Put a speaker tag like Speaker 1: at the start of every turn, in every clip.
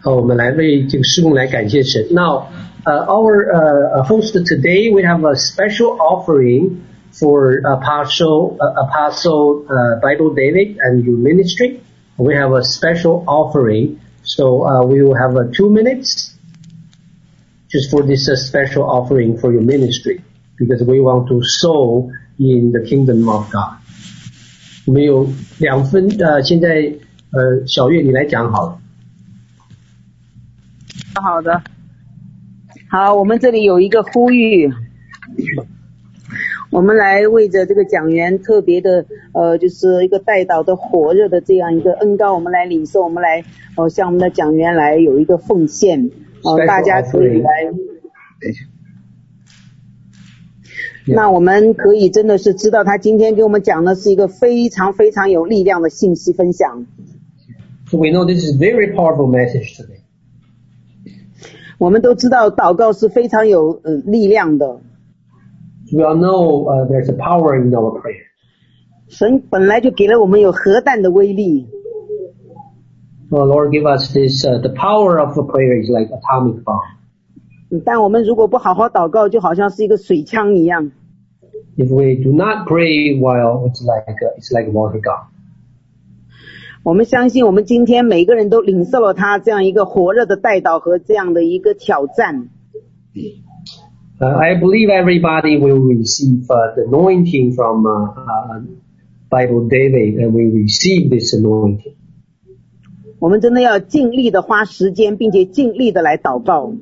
Speaker 1: 好，我们来为这个施工来感谢神。Now, uh, our uh, host today, we have a special offering for Apostle uh, Apostle uh, Bible David and your ministry. We have a special offering, so uh, we will have uh, two minutes just for this uh, special offering for your ministry because we want to sow in the kingdom of God. 我们有两分呃，现在呃，小月你来讲好了。
Speaker 2: 好的，好，我们这里有一个呼吁，我们来为着这个讲员特别的呃，就是一个带导的火热的这样一个恩高，我们来领受，我们来呃向我们的讲员来有一个奉献，呃，大家可以来。那我们可以真的是知道，他今天给我们讲的是一个非常非常有力量的信息分享。
Speaker 1: So we know this is very powerful message today.
Speaker 2: 我们都知道祷告是非常有呃力量的，
Speaker 1: We all know uh, there's a power in our prayer.
Speaker 2: 神本来就给了我们有核弹的威力。
Speaker 1: Oh Lord, give us this. Uh, the power of a prayer is like atomic bomb.
Speaker 2: 嗯但我们如果不好好祷告，就好像是一个水枪一样。
Speaker 1: If we do not pray well, it's like a, it's like a water gun.
Speaker 2: 我们相信，我们今天每个人都领受了他这样一个火热的带导和这样的一个挑战。
Speaker 1: Uh, I believe everybody will receive uh, the anointing from uh, uh, Bible David, and we receive this anointing.
Speaker 2: 我们真的要尽力的花时间，并且尽力的来祷告，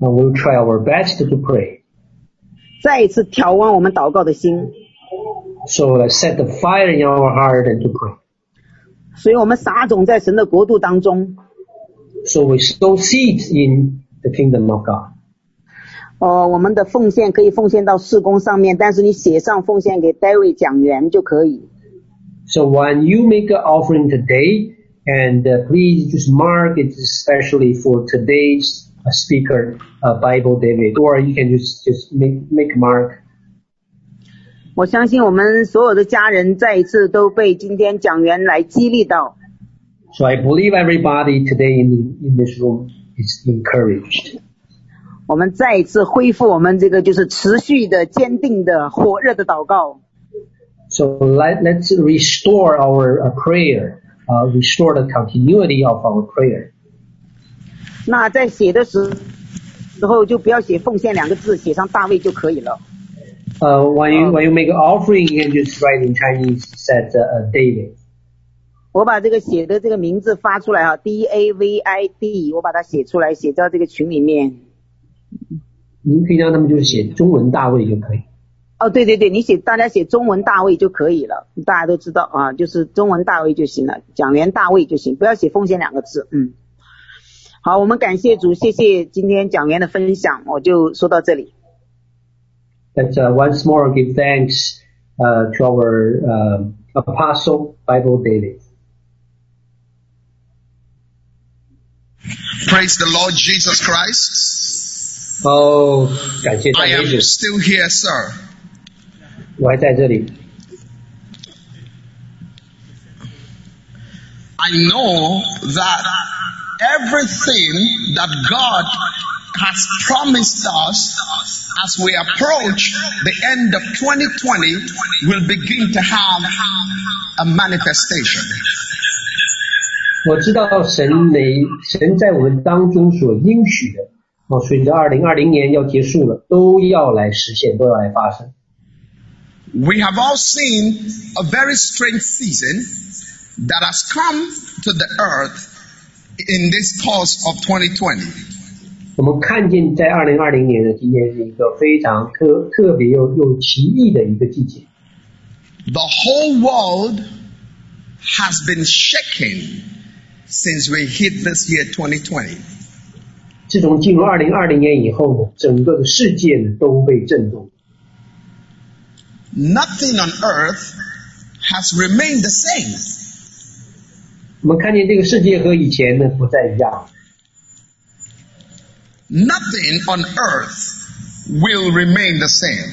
Speaker 1: And we'll try our best to pray.
Speaker 2: 再一次挑旺我们祷告的心。
Speaker 1: So let's set the fire in our heart and to pray.
Speaker 2: 所以我们撒种在神的国度当中。
Speaker 1: So we sow seeds in the kingdom of God.
Speaker 2: 哦，我们的奉献可以奉献到事工上面，但是你写上奉献给 David 讲员就可以。
Speaker 1: So when you make an offering today, and uh, please just mark it especially for today's uh, speaker, uh, Bible David, or you can just just make make a mark.
Speaker 2: 我相信我们所有的家人再一次都被今天讲员来激励到。
Speaker 1: So I believe everybody today in in this room is encouraged.
Speaker 2: 我们再一次恢复我们这个就是持续的、坚定的、火热的祷告。
Speaker 1: So let let's restore our uh, prayer, uh, restore the continuity of our prayer.
Speaker 2: 那在写的时时候就不要写奉献两个字，写上大卫就可以了。
Speaker 1: Uh, when you when you make an offering, you can just write in Chinese. Said uh, David.
Speaker 2: 我把这个写的这个名字发出来啊，D A V I D，我把它写出来，写到这个群里面。
Speaker 1: 您可以让他们就是写中文大卫就可以。
Speaker 2: 哦，对对对，你写大家写中文大卫就可以了，大家都知道啊，就是中文大卫就行了，讲员大卫就行，不要写风险两个字。嗯，好，我们感谢主，谢谢今天讲员的分享，我就说到这里。
Speaker 1: Let's uh, once more give thanks uh, to our uh, apostle Bible David.
Speaker 3: Praise the Lord Jesus Christ.
Speaker 1: 哦，感谢赞
Speaker 3: I
Speaker 1: 美
Speaker 3: am
Speaker 1: 主，
Speaker 3: still here, sir.
Speaker 1: 我还在这里。
Speaker 3: I know that everything that God has promised us as we approach the end of 2020 will begin to have a manifestation.
Speaker 1: 我知道神每神在我们当中所应许的，哦，随着二零二零年要结束了，都要来实现，都要来发生。
Speaker 3: We have all seen a very strange season that has come to the earth in this course of 2020.
Speaker 1: 我们看见在二零二零年的今天是一个非常特特别又又奇异的一个季节
Speaker 3: ，The whole world has been shaken since we hit this year 2020.
Speaker 1: 自从进入二零二零年以后呢，整个的世界呢都被震动
Speaker 3: ，Nothing on earth has remained the same.
Speaker 1: 我们看见这个世界和以前呢不再一样，
Speaker 3: Nothing on earth will remain the same.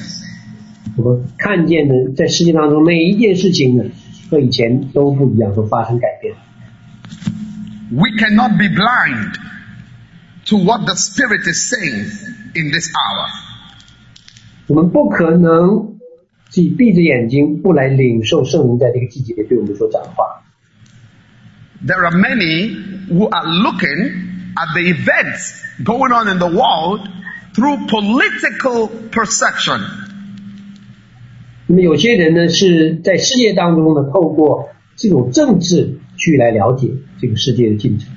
Speaker 1: 我们看见呢在世界当中每一件事情呢和以前都不一样，都发生改变。
Speaker 3: We cannot be blind to what the Spirit is saying in this hour.
Speaker 1: 我们不可能既闭着眼睛不来领受圣灵在这个季节对我们所讲的话。
Speaker 3: There are many who are looking at the events going on in the world through political perception.
Speaker 1: 那么有些人呢是在世界当中呢，透过这种政治去来了解这个世界的进程。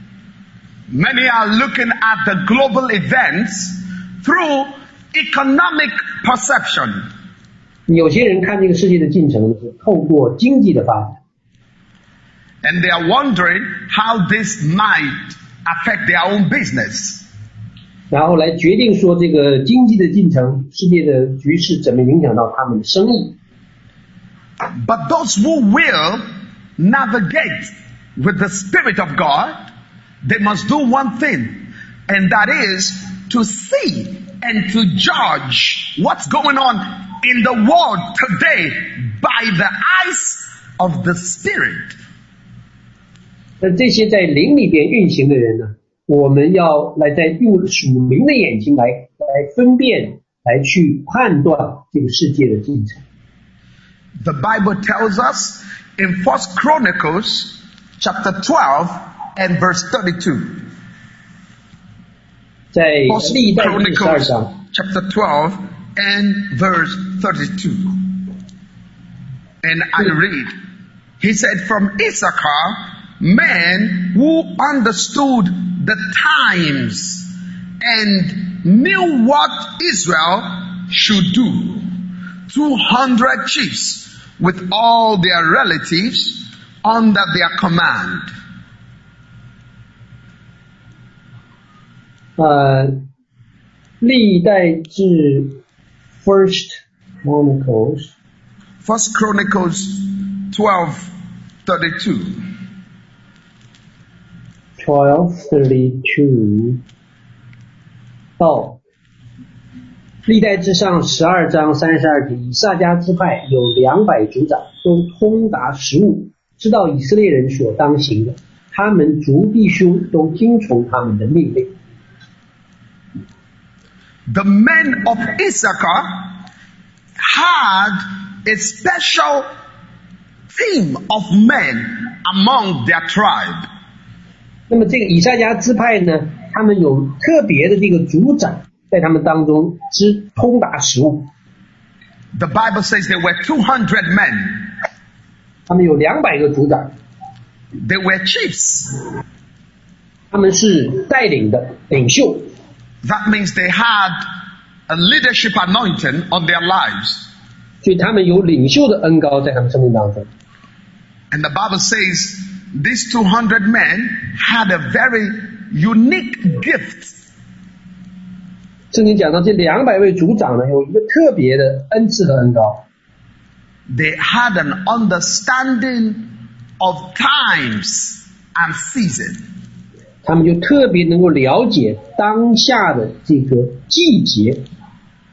Speaker 3: Many are looking at the global events through economic perception.
Speaker 1: 有些人看这个世界的进程呢是透过经济的发展，
Speaker 3: and they are wondering how this might affect their own business.
Speaker 1: 然后来决定说这个经济的进程、世界的局势怎么影响到他们的生意。
Speaker 3: But those who will navigate with the Spirit of God, they must do one thing, and that is to see and to judge what's going on in the world today by the eyes of the Spirit.
Speaker 1: 那这些在灵里边运行的人呢，我们要来在用属灵的眼睛来来分辨、来去判断这个世界的进程。
Speaker 3: The Bible tells us in First Chronicles chapter 12 and verse 32.
Speaker 1: 在
Speaker 3: First
Speaker 1: 历代第十二
Speaker 3: Chronicles
Speaker 1: 章，
Speaker 3: chapter 12 and verse 32. And I read, he said, from Issachar, men who understood the times and knew what Israel should do. 200 chiefs with all their relatives under their command.
Speaker 1: 呃，历代志 First Chronicles
Speaker 3: First Chronicles 12, 32.
Speaker 1: twelve thirty two 到历代之上十二章三十二节，以撒迦支派有两百族长，都通达食物，知道以色列人所当行的，他们族弟兄都听从他们的命令。
Speaker 3: The men of Issachar had a special team of men among their tribe.
Speaker 1: 那么这个以赛迦支派呢，他们有特别的这个族长在他们当中知通达食物，
Speaker 3: The Bible says there were 200 men.
Speaker 1: 他们有两百个族长，
Speaker 3: They were chiefs.
Speaker 1: 他们是带领的领袖，
Speaker 3: That means they had a leadership anointing on their lives.
Speaker 1: 所以他们有领袖的恩高在他们生命当中。
Speaker 3: And the Bible says these 200 men had a very unique gift.
Speaker 1: 圣经讲到这两百位族长呢，有一个特别的恩赐和恩高，
Speaker 3: They had an understanding of times and season.
Speaker 1: 他们就特别能够了解当下的这个季节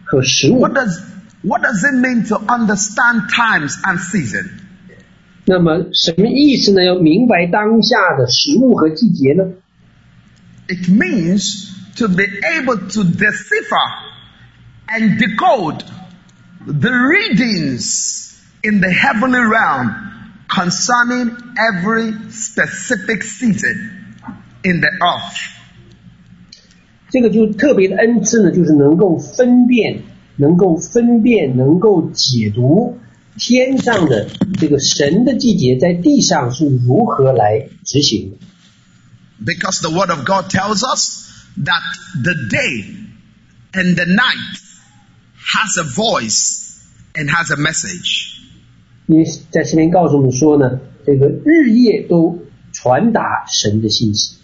Speaker 1: 和食物
Speaker 3: What。does what does it mean to understand times and season?
Speaker 1: 那么什么意思呢？要明白当下的食物和季节呢？
Speaker 3: It means to be able to decipher and decode the readings in the heavenly realm concerning every specific season in the earth.
Speaker 1: 这个就特别的恩赐呢，就是能够分辨、能够分辨、能够解读 天上的这个神的季节在地上是如何来执行的。
Speaker 3: Because the word of God tells us that the day and the night has a voice and has a message.
Speaker 1: 因为在圣经告诉我们说呢，这个日夜都传达神的信息，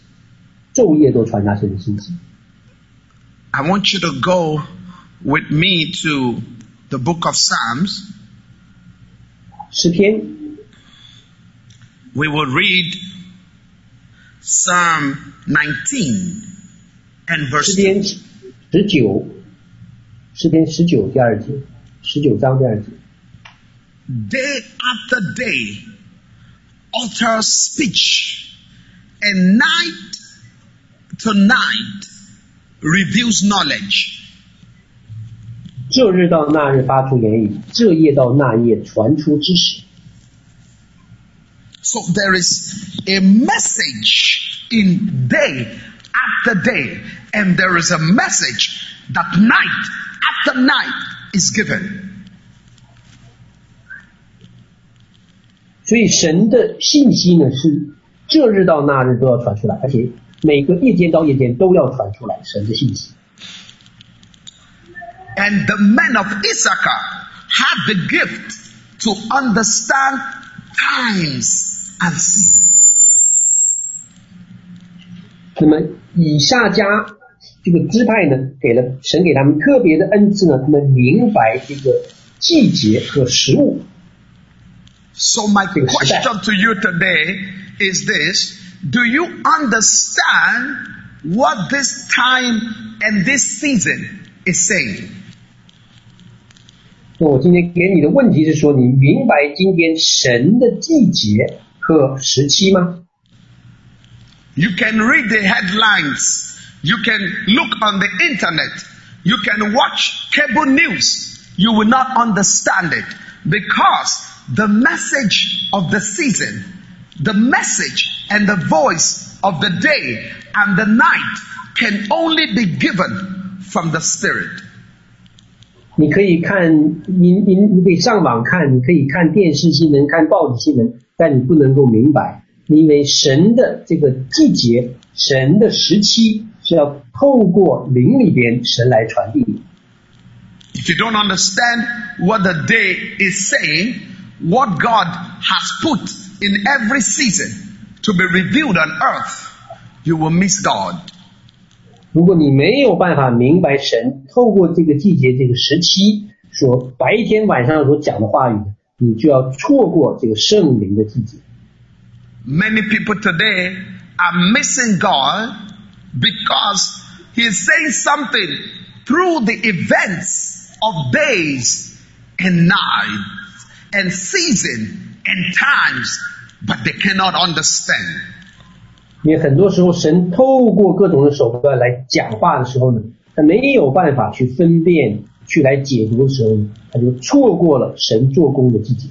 Speaker 1: 昼夜都传达神的信息。
Speaker 3: I want you to go with me to the book of Psalms.
Speaker 1: 诗篇
Speaker 3: We will read Psalm 19 and
Speaker 1: 诗
Speaker 3: verse 2.
Speaker 1: 篇十九，诗篇十九第二节，十九章第二节。
Speaker 3: Day after day utters speech, and night to night reveals knowledge.
Speaker 1: 这日到那日发出言语，这夜到那夜传出知识。
Speaker 3: So there is a message in day after day, and there is a message that night after night is given.
Speaker 1: 所以神的信息呢是这日到那日都要传出来，而且每个夜间到夜间都要传出来神的信息。
Speaker 3: And the men of Issachar had the gift to understand times and seasons.
Speaker 1: 那么以下家这个支派呢，给了神给他们特别的恩赐呢，他们明白这个季节和时物。
Speaker 3: So my
Speaker 1: Yes,
Speaker 3: question
Speaker 1: that.
Speaker 3: to you today is this. Do you understand what this time and this season is saying?
Speaker 1: 那我今天给你的问题是说，你明白今天神的季节和时期吗？
Speaker 3: You can read the headlines. You can look on the internet. You can watch cable news. You will not understand it because the message of the season, the message and the voice of the day and the night can only be given from the Spirit.
Speaker 1: 你可以看，你你你可以上网看，你可以看电视新闻、看报纸新闻，但你不能够明白，因为神的这个季节、神的时期是要透过灵里边神来传递的。
Speaker 3: If you don't understand what the day is saying, what God has put in every season to be revealed on earth, you will miss God.
Speaker 1: 如果你没有办法明白神透过这个季节、这个时期所白天晚上所讲的话语，你就要错过这个圣灵的季节。
Speaker 3: Many people today are missing God because He is saying something through the events of days and nights and season and times, but they cannot understand.
Speaker 1: 因为很多时候神透过各种的手段来讲话的时候呢，他没有办法去分辨、去来解读的时候呢，他就错过了神做工的季节。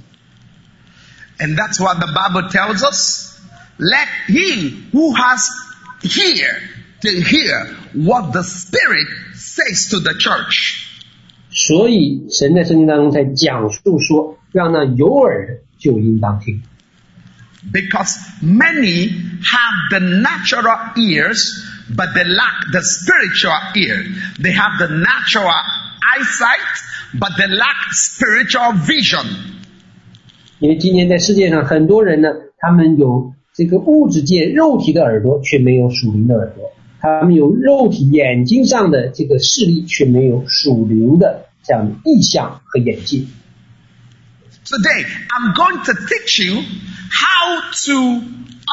Speaker 3: And that's what the Bible tells us. Let he who has hear to hear what the Spirit says to the church.
Speaker 1: 所以神在圣经当中在讲述说，让那有耳的就应当听。
Speaker 3: Because many have the natural ears, but they lack the spiritual ear. They have the natural eyesight, but they lack spiritual vision.
Speaker 1: 因为今天在世界上很多人呢，他们有这个物质界肉体的耳朵，却没有属灵的耳朵；他们有肉体眼睛上的这个视力，却没有属灵的这样的意象和眼界。
Speaker 3: Today, I'm going to teach you how to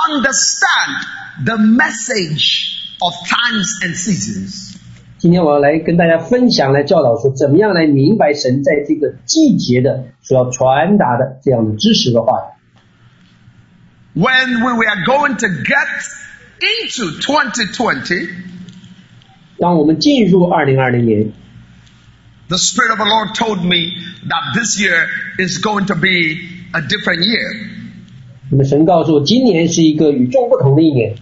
Speaker 3: understand the message of times and seasons.
Speaker 1: 今天我要来跟大家分享，来教导说，怎么样来明白神在这个季节的所要传达的这样的知识和话语。
Speaker 3: When we were going to get into 2020,
Speaker 1: 当我们进入二零二零年，
Speaker 3: the Spirit of the Lord told me that this year is going to be a different year.
Speaker 1: 那么神告诉我，今年是一个与众不同的一年。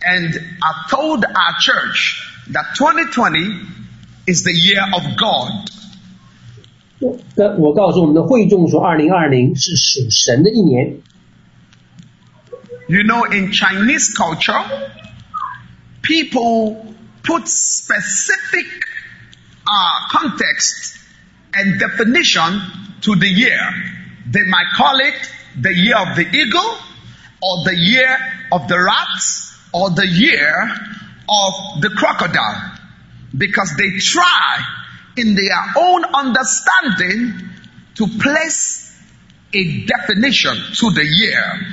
Speaker 3: And I told our church that 2020 is the year of God.
Speaker 1: 我那我告诉我们的会众说，二零二零是属神的一年。
Speaker 3: You know, in Chinese culture, people put specific uh, context and definition to the year. They might call it the year of the eagle, or the year of the rats, or the year of the crocodile, because they try in their own understanding to place a definition to the year.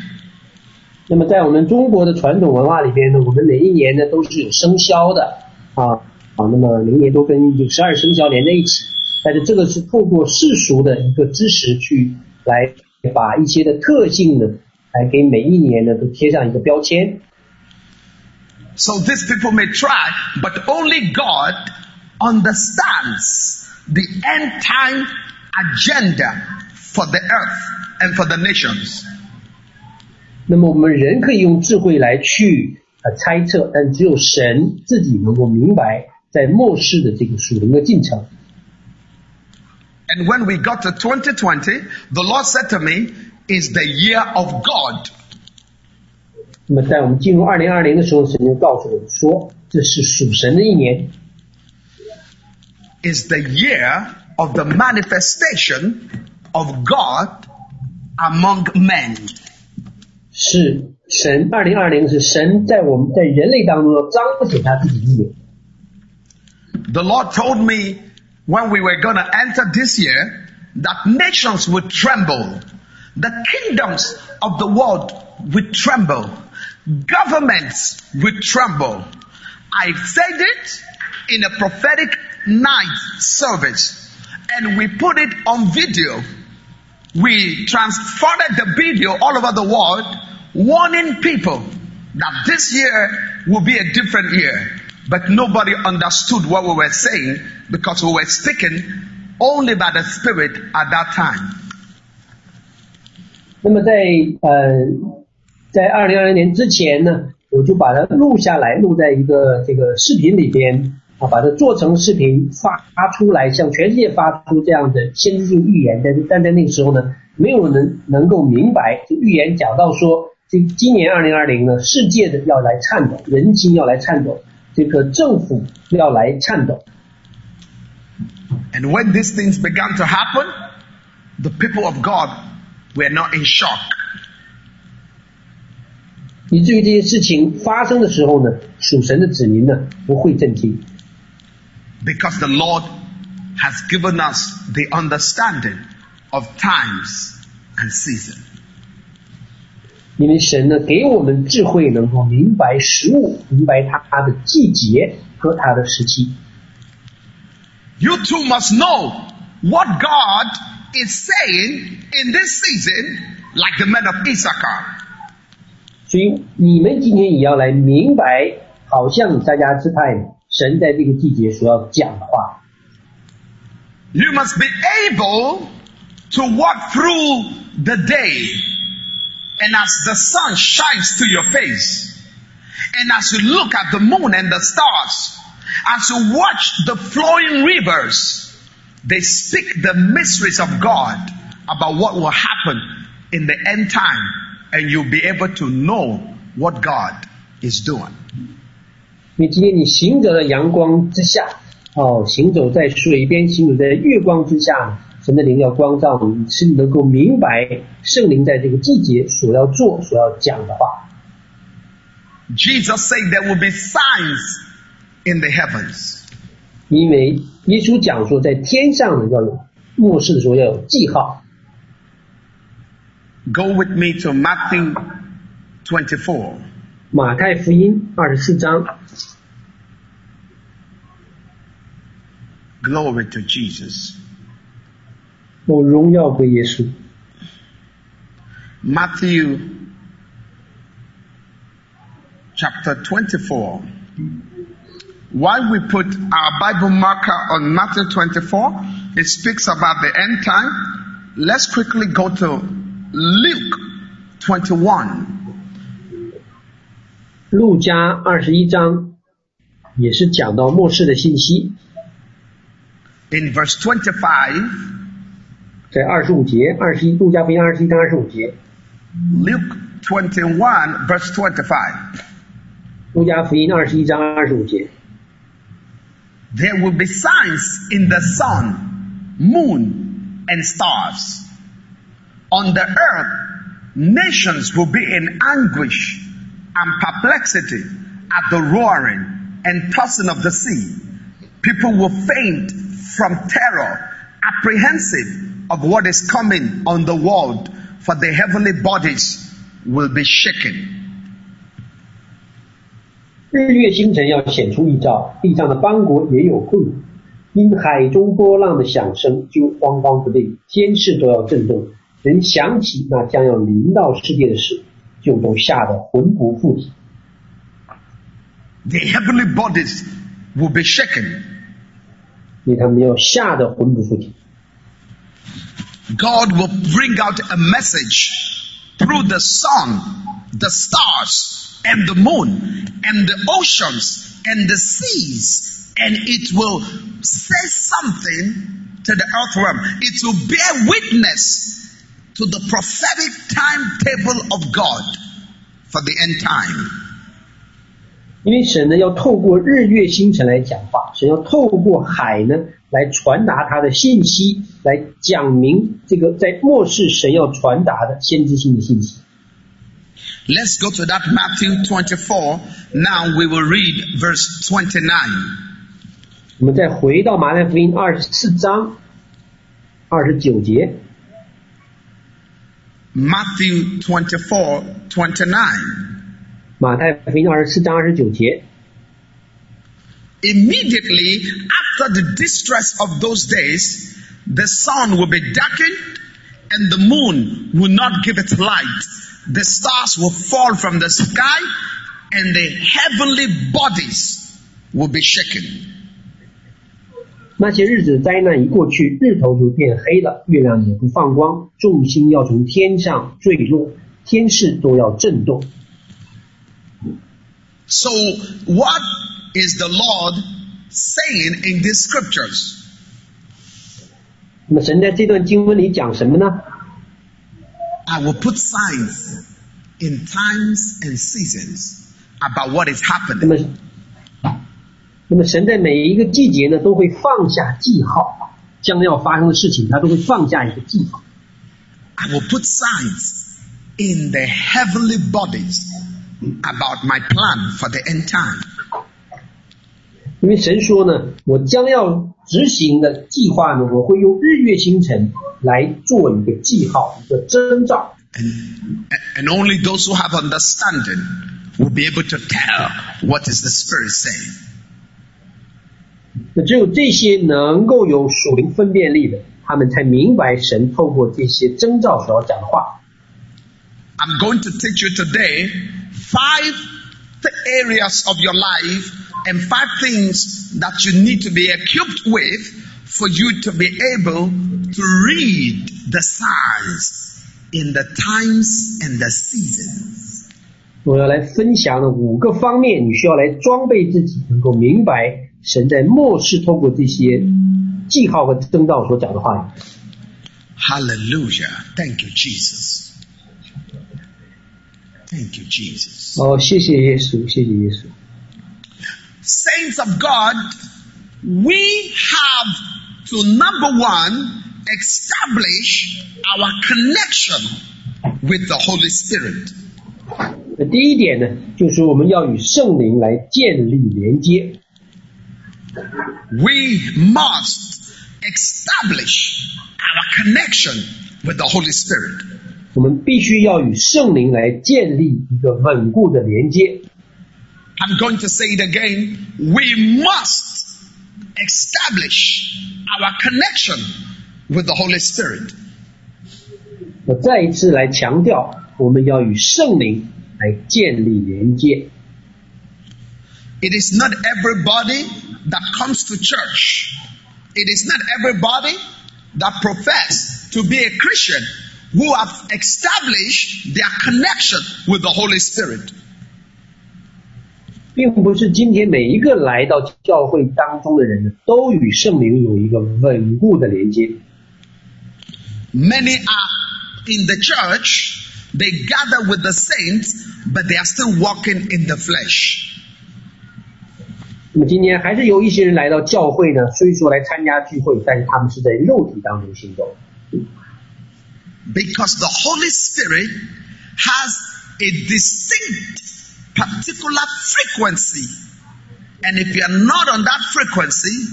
Speaker 1: 那么在我们中国的传统文化里边呢，我们每一年呢都是有生肖的啊 啊，那么每一年都跟有十二生肖连在一起，但是这个是透过世俗的一个知识去来把一些的特性呢，来给每一年呢都贴上一个标签。
Speaker 3: So these people may try, but only God understands the end time agenda for the earth and for the nations.
Speaker 1: 那么我们人可以用智慧来去呃猜测，但只有神自己能够明白在末世的这个属灵的进程。
Speaker 3: And when we got to 2020, the Lord said to me, is the year of God.
Speaker 1: 那么在我们进入二零二零的时候，神就告诉我们说，这是属神的一年，
Speaker 3: is the year of the manifestation of God among men.
Speaker 1: 是神二零二零是神在我们在人类当中要彰显他自己的一年。
Speaker 3: The Lord told me when we were going to enter this year that nations would tremble, the kingdoms of the world would tremble, governments would tremble. I said it in a prophetic night service and we put it on video. We transferred the video all over the world, warning people that this year will be a different year. But nobody understood what we were saying because we were speaking only by the Spirit at that time.
Speaker 1: 那么在呃在二零二零年之前呢，我就把它录下来，录在一个这个视频里边啊，把它做成视频发发出来，向全世界发出这样的先知性预言。但是但在那个时候呢，没有人能够明白，这预言讲到说，这今年二零二零呢，世界的要来颤抖，人心要来颤抖，这个政府要来颤抖。
Speaker 3: And when these things began to happen, the people of God were not in shock.
Speaker 1: 以至于这些事情发生的时候呢，属神的子民呢不会震惊，
Speaker 3: because the Lord has given us the understanding of times and season.
Speaker 1: 因为神呢给我们智慧，能够明白食物，明白它的季节和它的时期。
Speaker 3: You too must know what God is saying in this season, like the men of Issachar.
Speaker 1: 所以你们今天也要来明白，好像撒迦支派神在这个季节所要讲的话。
Speaker 3: You must be able to walk through the day, and as the sun shines to your face, and as you look at the moon and the stars, as you watch the flowing rivers, they speak the mysteries of God about what will happen in the end time, and you'll be able to know what God is doing.
Speaker 1: 因为今天你行走在阳光之下，哦，行走在水边，行走在月光之下， 神的灵要光照你，使你能够明白圣灵在这个季节所要做、所要讲的话。
Speaker 3: Jesus said there will be signs in the heavens.
Speaker 1: 因为耶稣讲说，在天上呢要有末世的时候要有记号。
Speaker 3: Go with me to Matthew 24.
Speaker 1: 马太福音二十四章，
Speaker 3: Glory to Jesus.
Speaker 1: 我荣耀归耶稣。
Speaker 3: Matthew chapter 24. Why we put our Bible marker on Matthew 24, it speaks about the end time. Let's quickly go to Luke 21.
Speaker 1: 路加二十一章也是讲到末世的信息，
Speaker 3: In verse 25,
Speaker 1: 在二十五节，二十一路加福音二十一章二十五节，
Speaker 3: Luke 21 verse 25.
Speaker 1: 路加福音二十一章二十五节，
Speaker 3: There will be signs in the sun, moon, and stars. On the earth, nations will be in anguish and perplexity at the roaring and tossing of the sea. People will faint from terror, apprehensive of what is coming on the world, for the heavenly bodies will be shaken.
Speaker 1: 日月星辰要显出异兆，地上的邦国也有困难，因海中波浪的响声就慌慌不定，天势都要震动。人想起那将要临到世界的事，就都吓得魂不附体。
Speaker 3: the heavenly bodies will be shaken.
Speaker 1: 因为他们要吓得魂不附体。
Speaker 3: God will bring out a message through the sun, the stars, and the moon, and the oceans, and the seas, and it will say something to the earthworm. It will bear witness to the prophetic timetable of God for the end time.
Speaker 1: 因为神呢要透过日月星辰来讲话，神要透过海呢 来传达他的信息，来讲明这个在末世神要传达的先知性的信息。
Speaker 3: Let's go to that Matthew 24. Now we will read verse 29.
Speaker 1: 我们再回到马太福音二十四章二十九节，
Speaker 3: Matthew 24, 29.
Speaker 1: 马太福音二十四章二十九节。
Speaker 3: Immediately after the distress of those days, the sun will be darkened and the moon will not give its light. The stars will fall from the sky and the heavenly bodies will be shaken.
Speaker 1: 那些日子灾难一过去，日头就变黑了，月亮也不放光，众星要从天上坠落，天势都要震动。
Speaker 3: So, what is the Lord saying in these scriptures?
Speaker 1: 那么神在这段经文里讲什么呢？
Speaker 3: I will put signs in times and seasons about what is
Speaker 1: 那么
Speaker 3: happening.
Speaker 1: 那么神在每一个季节呢，都会放下记号，将要发生的事情，他都会放下一个记号。
Speaker 3: I will put signs in the heavenly bodies about my plan for the end time.
Speaker 1: 因为神说呢，我将要执行的计划呢，我会用日月星辰来做一个记号，一个征兆。
Speaker 3: And, and only those who have understanding will be able to tell what is the Spirit saying.
Speaker 1: 那只有这些能够有属灵分辨力的，他们才明白神透过这些征兆所要讲的话。
Speaker 3: I'm going to teach you today five th- areas of your life and five things that you need to be equipped with for you to be able to read the signs in the times and the seasons.
Speaker 1: 我要来分享的五个方面，你需要来装备自己，能够明白神在末世透过这些记号和征兆所讲的话语。
Speaker 3: Hallelujah. Thank you, Jesus. Thank you, Jesus.
Speaker 1: 哦，谢谢耶稣，谢谢耶稣。
Speaker 3: Saints of God, we have to number one, establish our connection with the Holy Spirit.
Speaker 1: 那第一点呢，就是我们要与圣灵来建立连接。
Speaker 3: We must establish our connection with the Holy Spirit.
Speaker 1: 我们必须要与圣灵来建立一个稳固的连接。
Speaker 3: I'm going to say it again. We must establish our connection with the Holy Spirit.
Speaker 1: 我再一次来强调，我们要与圣灵来建立连接。
Speaker 3: It is not everybody that comes to church. It is not everybody that profess to be a Christian who have established their connection with the Holy Spirit.
Speaker 1: 并不是今天每一个来到教会当中的人呢，都与圣灵有一个稳固的连接。
Speaker 3: Many are in the church, they gather with the saints, but they are still walking in the flesh.
Speaker 1: 那么今天还是有一些人来到教会呢，虽说来参加聚会，但是他们是在肉体当中行走。
Speaker 3: Because the Holy Spirit has a distinct particular frequency. And if you're not on that frequency,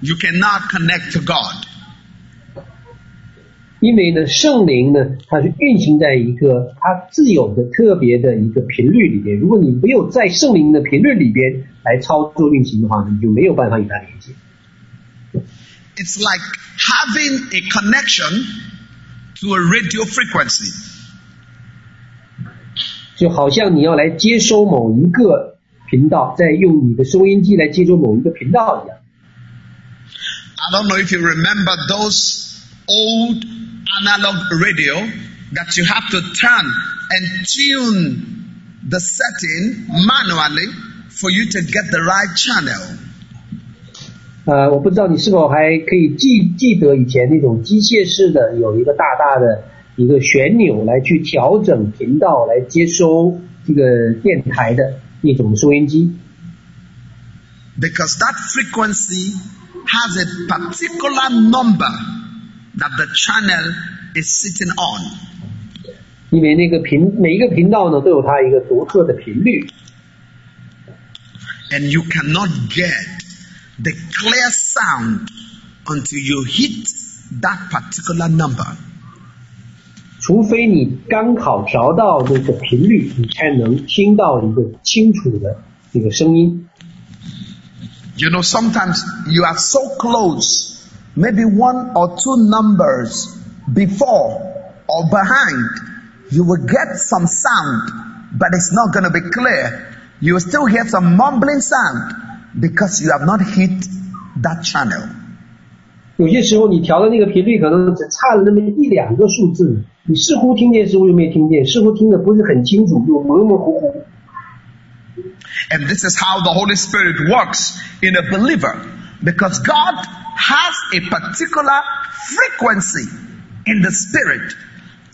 Speaker 3: you cannot connect to God.
Speaker 1: 因为呢，圣灵呢，它是运行在一个它自有的特别的一个频率里边。如果你没有在圣灵的频率里边来操作运行的话呢，你就没有办法与它连接。
Speaker 3: It's like having a connection to a radio frequency.
Speaker 1: 就好像你要来接收某一个 频道，在用你的收音机来接收某一个频道一样。
Speaker 3: I don't know if you remember those old analog radio that you have to turn and tune the setting manually for you to get the right channel.
Speaker 1: 呃，我不知道你是否还可以记记得以前那种机械式的，有一个大大的一个旋钮来去调整频道，来接收这个电台的那种收音机。
Speaker 3: Because that frequency has a particular number that the channel is sitting on.
Speaker 1: 因为那个频每一个频道呢都有它一个独特的频率，
Speaker 3: And you cannot get the clear sound until you hit that particular number.
Speaker 1: 除非你刚好调到那个频率，你才能听到一个清楚的这个声音。
Speaker 3: You know, sometimes you are so close, maybe one or two numbers before or behind, you will get some sound, but it's not going to be clear. You will still hear some mumbling sound because you have not hit that channel.
Speaker 1: 有些时候你调的那个频率可能只差了那么一两个数字，你似乎听见，似乎又没听见，似乎听得不是很清楚，又模模糊糊。
Speaker 3: And this is how the Holy Spirit works in a believer. Because God has a particular frequency in the spirit.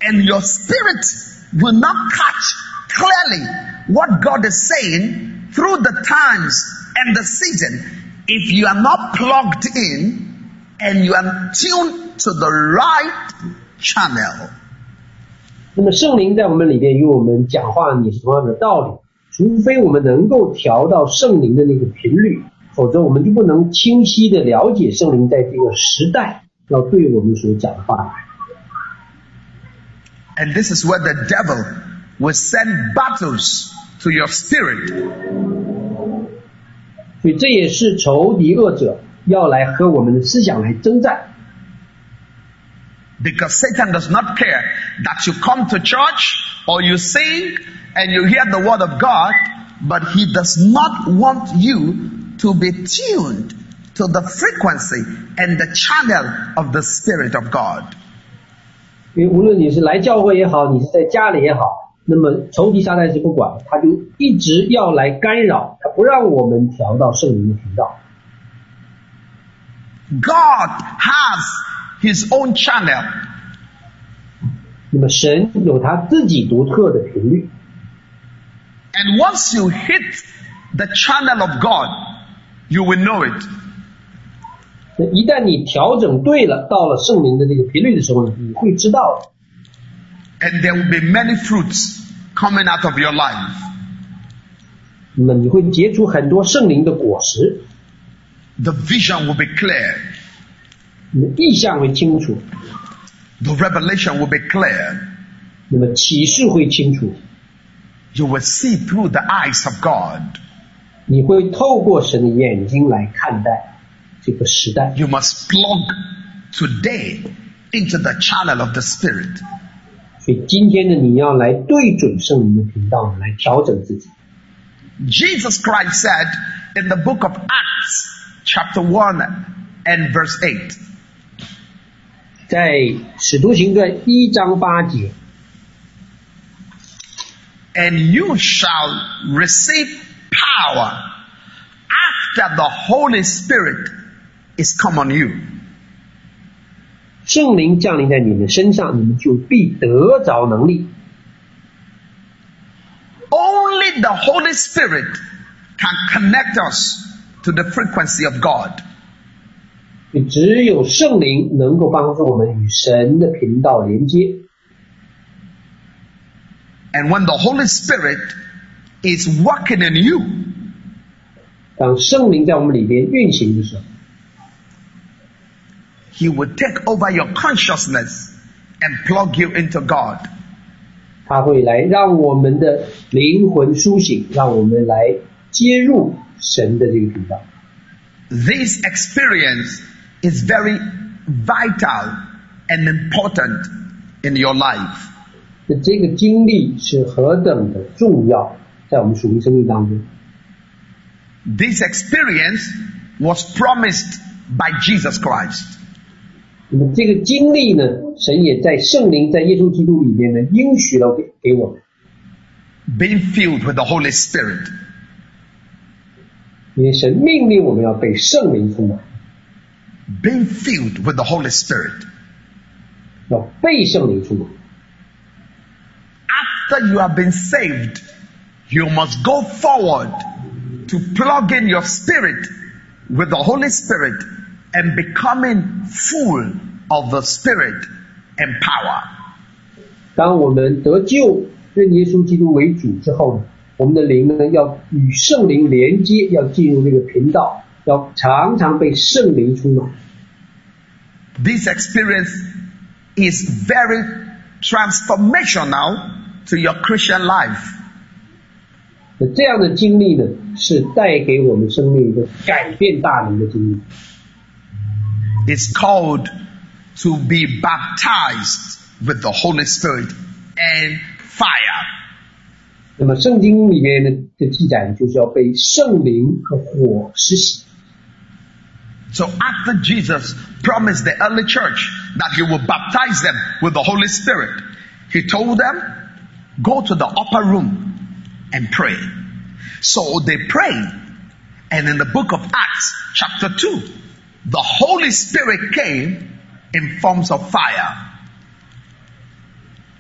Speaker 3: And your spirit will not catch clearly what God is saying through the times and the season if you are not plugged in and you are tuned to the right channel.
Speaker 1: 那么圣灵在我们里边与我们讲话也是同样的道理，除非我们能够调到圣灵的那个频率，否则我们就不能清晰的了解圣灵在这个时代要对我们所讲的话。
Speaker 3: And this is where the devil will send battles to your spirit
Speaker 1: 所以这也是仇敌恶者要来和我们的思想来征战。
Speaker 3: because Satan does not care that you come to church or you sing and you hear the word of God, but he does not want you to be tuned to the frequency and the channel of the Spirit of God.
Speaker 1: 因为无论你是来教会也好，你是在家里也好， 那么仇敌撒旦是不管，他就一直要来干扰，他不让我们调到圣灵的频道。
Speaker 3: God has his own channel.
Speaker 1: 那么神有他自己独特的频率
Speaker 3: ，And once you hit the channel of God, you will know it.
Speaker 1: 那一旦你调整对了，到了圣灵的这个频率的时候呢，你会知道的。
Speaker 3: And there will be many fruits coming out of your life.
Speaker 1: 那么你会结出很多圣灵的果实，
Speaker 3: The vision will be clear.
Speaker 1: 你的意向会清楚，
Speaker 3: The revelation will be clear.
Speaker 1: 那么启示会清楚，
Speaker 3: You will see through the eyes of God.
Speaker 1: 你会透过神的眼睛来看待这个时代。
Speaker 3: You must plug today into the channel of the Spirit.
Speaker 1: 所以今天呢，你要来对准圣灵的频道，来调整自己。
Speaker 3: Jesus Christ said in the book of Acts, chapter 1 and verse 8,
Speaker 1: 在使徒行传一章八节，
Speaker 3: and you shall receive power after the Holy Spirit is come on you.
Speaker 1: 圣灵降临在你们身上，你们就必得着能力。
Speaker 3: Only the Holy Spirit can connect us to the frequency of God.
Speaker 1: 只有圣灵能够帮助我们与神的频道连接。
Speaker 3: And when the Holy Spirit is working in you,
Speaker 1: 当圣灵在我们里边运行的时候，
Speaker 3: He will take over your consciousness and plug you into God.
Speaker 1: 他会来让我们的灵魂苏醒，让我们来接入神的这个频道。
Speaker 3: This experience is very vital and important in your life.
Speaker 1: 那这个经历是何等的重要，在我们属灵生命当中。
Speaker 3: This experience was promised by Jesus Christ.
Speaker 1: 那么这个经历呢，神也在圣灵在耶稣基督里面呢应许了给给我们，
Speaker 3: Being filled with the Holy Spirit.
Speaker 1: 因为神命令我们要被圣灵充满，
Speaker 3: Being filled with the Holy Spirit.
Speaker 1: 要被圣灵充满。
Speaker 3: After you have been saved, you must go forward to plug in your spirit with the Holy Spirit and becoming full of the Spirit and power.
Speaker 1: 当我们得救，认耶稣基督为主之后呢，我们的灵呢要与圣灵连接，要进入这个频道，要常常被圣灵充满。
Speaker 3: This experience is very transformational to your Christian life.
Speaker 1: 那这样的经历呢，是带给我们生命一个改变大能的经历。
Speaker 3: It's called to be baptized with the Holy Spirit and fire.
Speaker 1: 那么圣经里面呢的记载呢，就是要被圣灵和火施洗。
Speaker 3: So after Jesus promised the early church that he will baptize them with the Holy Spirit, he told them, go to the upper room and pray. So they prayed. And in the book of Acts, chapter 2, the Holy Spirit came in forms of fire.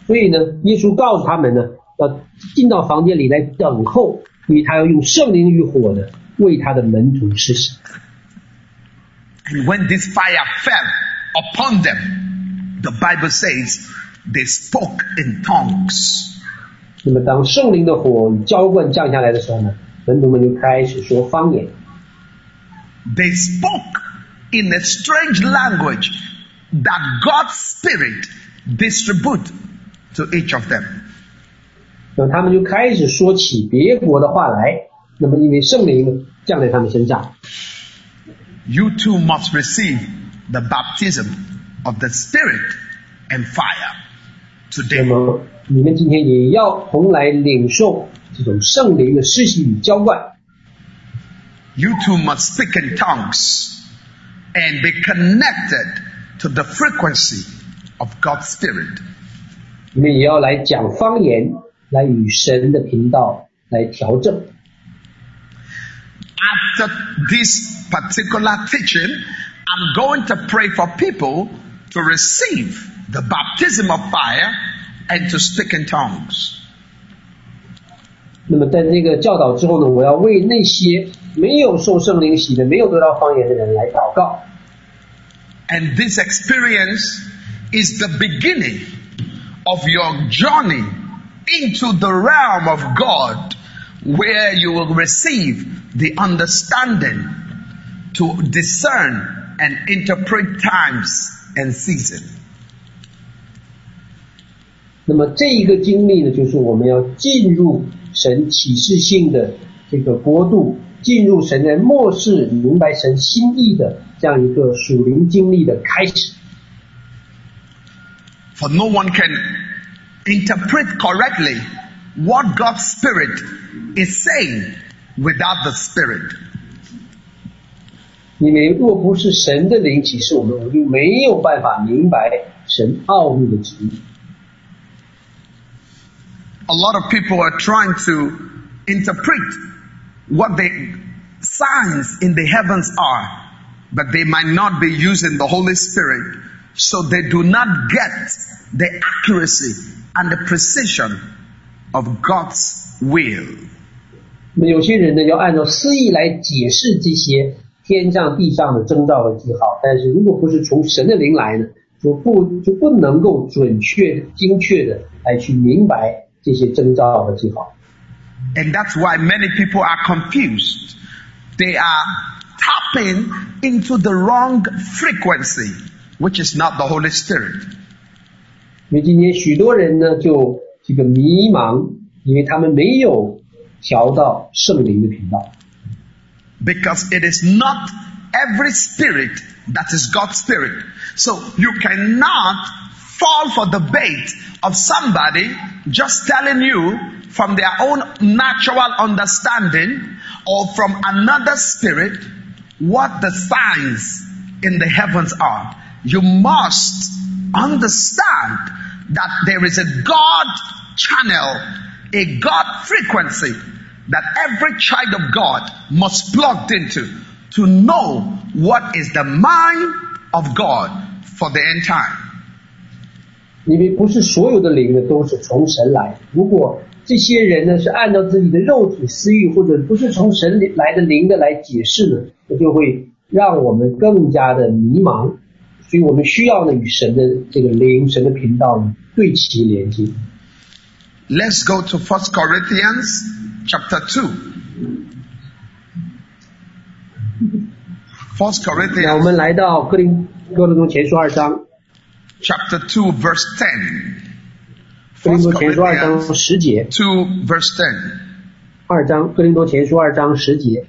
Speaker 1: 所以呢，耶稣告诉他们呢，要进到房间里来等候，因为他要用圣灵与火的为他的门徒施洗。
Speaker 3: And when this fire fell upon them, the Bible says they spoke in tongues.
Speaker 1: 那么当圣灵的火与浇灌降下来的时候呢，门徒们就开始说方言，
Speaker 3: They spoke in a strange language that God's Spirit distribute to each of them.
Speaker 1: 那么他们就开始说起别国的话来。那么因为圣灵呢降在他们身上，
Speaker 3: You too must receive the baptism of the Spirit and fire
Speaker 1: 那
Speaker 3: today.
Speaker 1: 么你们今天也要同来领受这种圣灵的施洗与浇灌。
Speaker 3: You too must speak in tongues and be connected to the frequency of God's Spirit.
Speaker 1: 你们也要来讲方言，来与神的频道来调整。
Speaker 3: After this particular teaching, I'm going to pray for people to receive the baptism of fire and to speak in tongues.
Speaker 1: 那么在这个教导之后呢，我要为那些 没有受圣灵洗的、没有得到方言的人来祷告。
Speaker 3: And this experience is the beginning of your journey into the realm of God where you will receive the understanding to discern and interpret times and seasons.
Speaker 1: 那么这一个经历呢，就是我们要进入神启示性的这个国度， 进入神在末世明白神心意的这样一个属灵经历的开始。
Speaker 3: For no one can interpret correctly what God's Spirit is saying without the Spirit.
Speaker 1: 因为若不是神的灵启示我们，我们就没有办法明白神奥秘的旨意。
Speaker 3: A lot of people are trying to interpret what the signs in the heavens are, but they might not be using the Holy Spirit, so they do not get the accuracy and the precision of God's will.
Speaker 1: 那么有些人呢，要按照诗意来解释这些天上地上的征兆和记号，但是如果不是从神的灵来呢，就不就不能够准确、精确的来去明白这些征兆和记号。
Speaker 3: And that's why many people are confused. They are tapping into the wrong frequency, which is not the Holy Spirit.
Speaker 1: 因为今天许多人呢，就这个迷茫，因为他们没有调到圣灵的频道。
Speaker 3: Because it is not every spirit that is God's spirit. So you cannot fall for the bait of somebody just telling you from their own natural understanding or from another spirit what the signs in the heavens are. You must understand that there is a God channel, a God frequency that every child of God must plug into to know what is the mind of God for the end time.
Speaker 1: 因为不是所有的灵呢都是从神来。如果 这些人呢是按照自己的肉体私欲，或者不是从神来的灵的来解释呢，那就会让我们更加的迷茫。所以我们需要呢与神的这个灵、神的频道呢对齐连接。
Speaker 3: Let's go to 1 Corinthians chapter 2. 1
Speaker 1: 那我
Speaker 3: Corinthians
Speaker 1: 们来到哥林哥林多前书二章，
Speaker 3: chapter 2 verse 10.
Speaker 1: 哥林
Speaker 3: 1
Speaker 1: 多前书二
Speaker 3: Corinthians
Speaker 1: 章十节，
Speaker 3: 2 verse 10.
Speaker 1: 二章哥林多前书二章十节。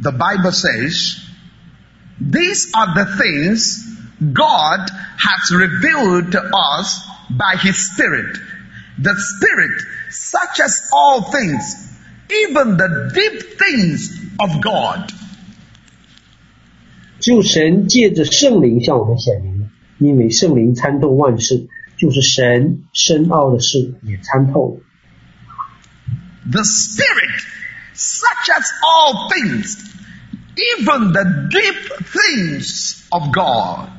Speaker 3: The Bible says, These are the things God has revealed to us by His Spirit. The Spirit searches all things, even the deep things of God.
Speaker 1: 只有神借着圣灵向我们显明了，因为圣灵参透万事， 就是神深奥的事也参透了。
Speaker 3: The Spirit searches all things, even the deep things of God.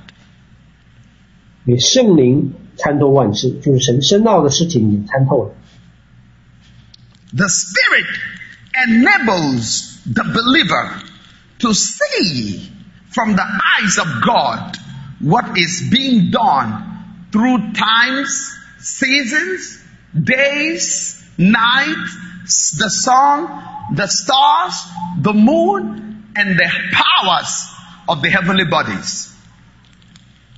Speaker 1: 因为圣灵参透万事，就是神深奥的事情也参透了。
Speaker 3: The Spirit enables the believer to see from the eyes of God what is being done through times, seasons, days, nights, the sun, the stars, the moon, and the powers of the heavenly bodies.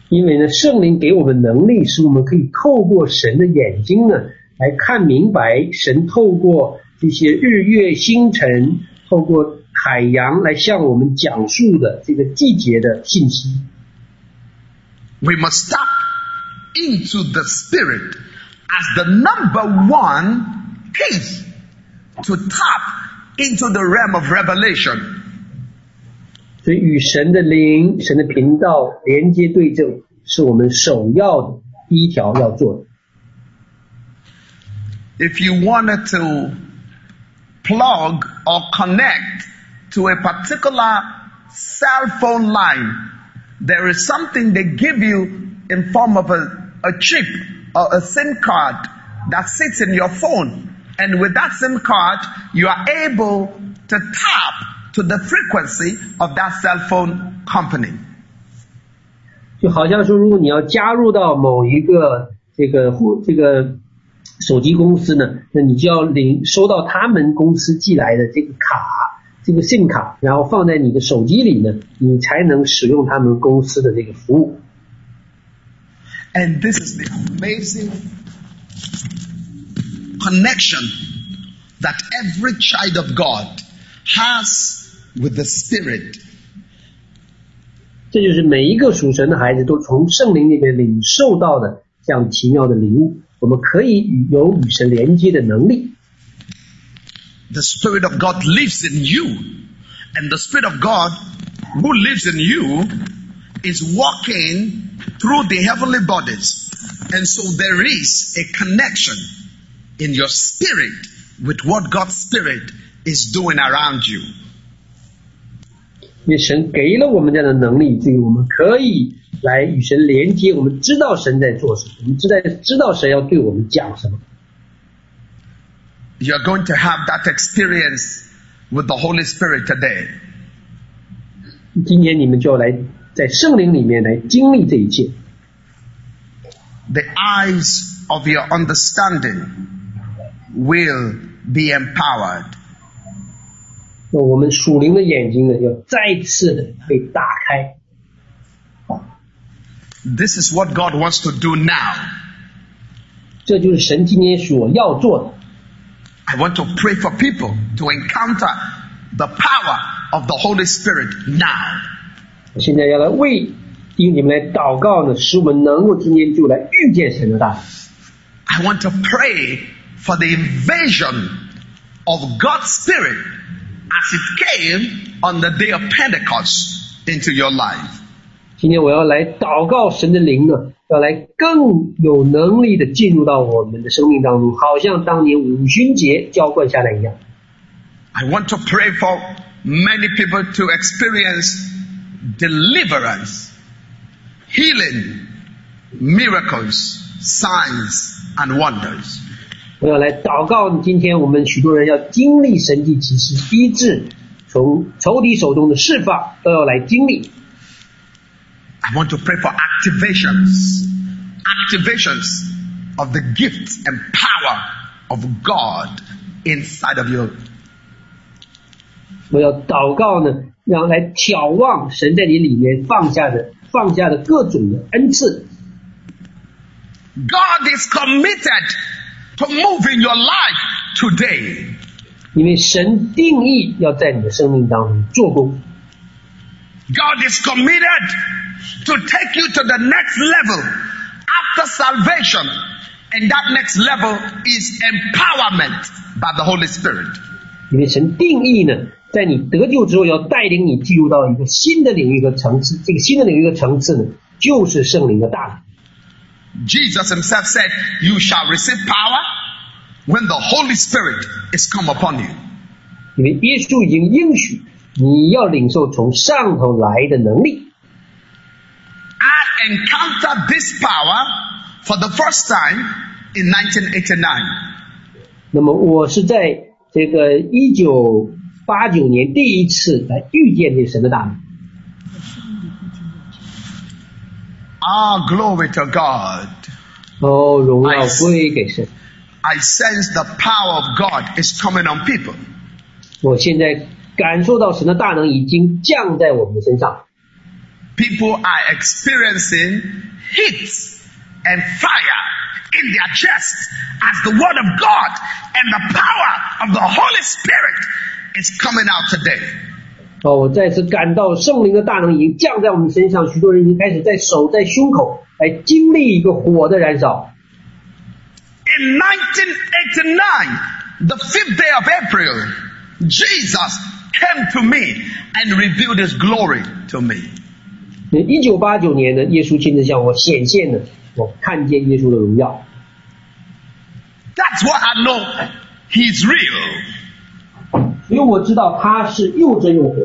Speaker 1: 因为呢，圣灵给我们能力，使我们可以透过神的眼睛呢，来看明白神透过这些日月星辰，透过海洋来向我们讲述的这个季节的信息。
Speaker 3: We must tap into the Spirit as the number one key to tap into the realm of revelation.
Speaker 1: 所以与神的灵、神的频道连接对正，是我们首要的第一条要做的。
Speaker 3: If you wanted to plug or connect to a particular cell phone line, there is something they give you in form of a, a chip or a SIM card that sits in your phone. And with that SIM card, you are able to tap to the frequency of that cell phone company.
Speaker 1: 就好像说，如果你要加入到某一个这个户这个手机公司呢，那你就要领收到他们公司寄来的这个卡，这个 SIM 卡，然后放在你的手机里呢，你才能使用他们公司的这个服务。
Speaker 3: And this is the amazing connection that every child of God has with the Spirit.
Speaker 1: 这就是每一个属神的孩子都从圣灵那边领受到的这样奇妙的礼物。我们可以与有与神连接的能力。
Speaker 3: The Spirit of God lives in you, and the Spirit of God who lives in you is walking through the heavenly bodies. And so there is a connection in your spirit with what God's Spirit is doing around you.
Speaker 1: 因为神给了我们这样的能力，所以我们可以来与神连接。我们知道神在做什么，我们知道知道神要对我们讲什么。
Speaker 3: You're going to have that experience with the Holy Spirit today.
Speaker 1: 今天你们就要来 在圣灵里面来经历这一切，
Speaker 3: The eyes of your understanding will be empowered.
Speaker 1: 那我们属灵的眼睛呢，要再次的被打开。
Speaker 3: This is what God wants to do now.
Speaker 1: 这就是神今天所要做的。
Speaker 3: I want to pray for people to encounter the power of the Holy Spirit now.
Speaker 1: 我现在要来为弟兄姐妹来祷告呢，使我们能够今天就来遇见神的大能。
Speaker 3: I want to pray for the invasion of God's Spirit as it came on the day of Pentecost into your life.
Speaker 1: 今天我要来祷告神的灵呢，要来更有能力的进入到我们的生命当中，好像当年五旬节浇灌下来一样。
Speaker 3: I want to pray for many people to experience deliverance, healing, miracles, signs, and wonders.
Speaker 1: 我要来祷告，今天我们许多人要经历神迹奇事医治，从仇敌手中的释放都要来经历。
Speaker 3: I want to pray for activations, activations of the gifts and power of God inside of you.
Speaker 1: 我要祷告呢， 让来眺望神在你里面放下的放下的各种的恩赐。
Speaker 3: God is committed to move in your life today.
Speaker 1: 因为神定义要在你的生命当中做工，
Speaker 3: God is committed to take you to the next level after salvation. And that next level is empowerment by the Holy Spirit.
Speaker 1: 因为神定义呢， 在你得救之后要带领你进入到一个新的领域的层次，这个新的领域的层次呢，就是圣灵的大能。
Speaker 3: Jesus himself said, You shall receive power when the Holy Spirit is come upon you.
Speaker 1: 因为耶稣已经应许你要领受从上头来的能力。
Speaker 3: I encountered this power for the first time in 1989.
Speaker 1: 那么我是在这个一九 八九年第一次来遇见这神的大能。
Speaker 3: Ah, glory to God.
Speaker 1: 哦，荣耀归给神。
Speaker 3: I sense the power of God is coming on people.
Speaker 1: 我现在感受到神的大能已经降在我们的身上。
Speaker 3: People are experiencing heat and fire in their chests as the word of God and the power of the Holy Spirit is coming out today.
Speaker 1: 哦，我再次感到圣灵的大能已经降在我们身上，许多人已经开始在手在胸口来经历一个火的燃烧。
Speaker 3: In 1989, the fifth day of April, Jesus came to me and revealed his glory to me.
Speaker 1: 一九八九年呢，耶稣亲自向我显现了，我看见耶稣的荣耀。
Speaker 3: That's why I know he's real.
Speaker 1: 因为我知道他是又真又活，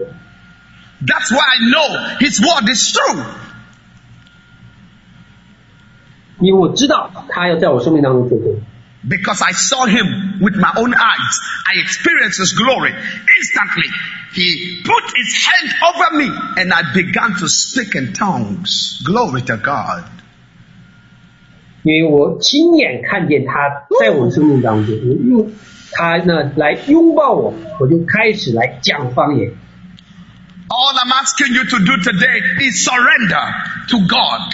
Speaker 3: That's why I know his word is true.
Speaker 1: 因为我知道他要在我生命当中做工，
Speaker 3: Because I saw him with my own eyes. I experienced his glory. Instantly, he put his hand over me and I began to speak in tongues. Glory to God.
Speaker 1: 因为我亲眼看见他在我生命当中，我用 他呢来拥抱我，我就开始来讲方言。
Speaker 3: All I'm asking you to do today is surrender to God.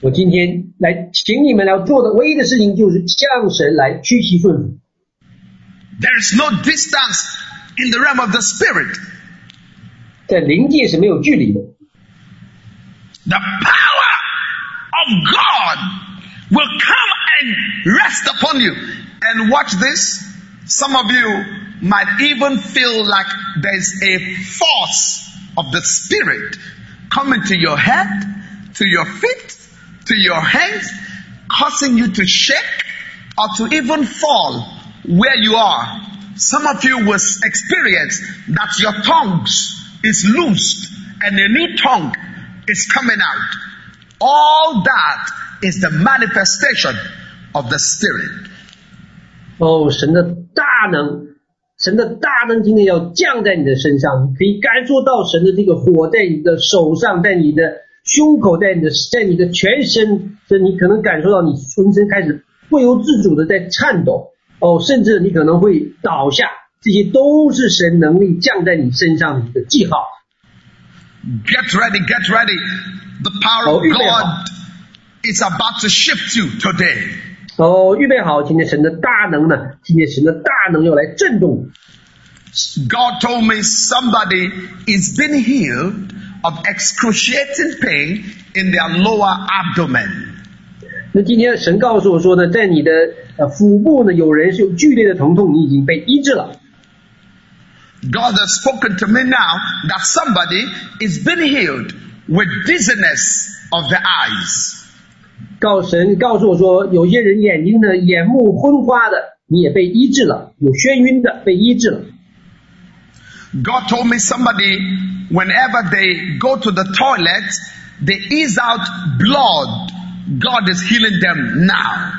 Speaker 1: 我今天来请你们来做的唯一的事情，就是向神来屈膝顺服。
Speaker 3: There is no distance in the realm of the spirit.
Speaker 1: 在灵界是没有距离的，
Speaker 3: The power of God will come and rest upon you. And watch this. Some of you might even feel like there's a force of the spirit coming to your head, to your feet, to your hands, causing you to shake or to even fall where you are. Some of you will experience that your tongues is loosed and a new tongue is coming out. All that is the manifestation of the Spirit.
Speaker 1: 哦，神的大能，神的大能今天要降在你的身上，你可以感受到神的这个火在你的手上，在你的胸口，在你的在你的全身，这你可能感受到你浑身开始不由自主的在颤抖，哦，甚至你可能会倒下，这些都是神能力降在你身上的一个记号。
Speaker 3: Get ready, get ready. The power
Speaker 1: Oh,
Speaker 3: of God is about to shift you today.
Speaker 1: 哦，预备好，今天神的大能呢？今天神的大能要来震动你。
Speaker 3: God told me somebody is being healed of excruciating pain in their lower abdomen.
Speaker 1: 那今天神告诉我说呢，在你的呃腹部呢，有人是有剧烈的疼痛，你已经被医治了。
Speaker 3: God has spoken to me now that somebody is being healed with dizziness of the eyes.
Speaker 1: 告神告诉我说，有些人眼睛呢眼目昏花的，你也被医治了；有眩晕的被医治了。
Speaker 3: God told me somebody, whenever they go to the toilet, they ease out blood. God is healing them now.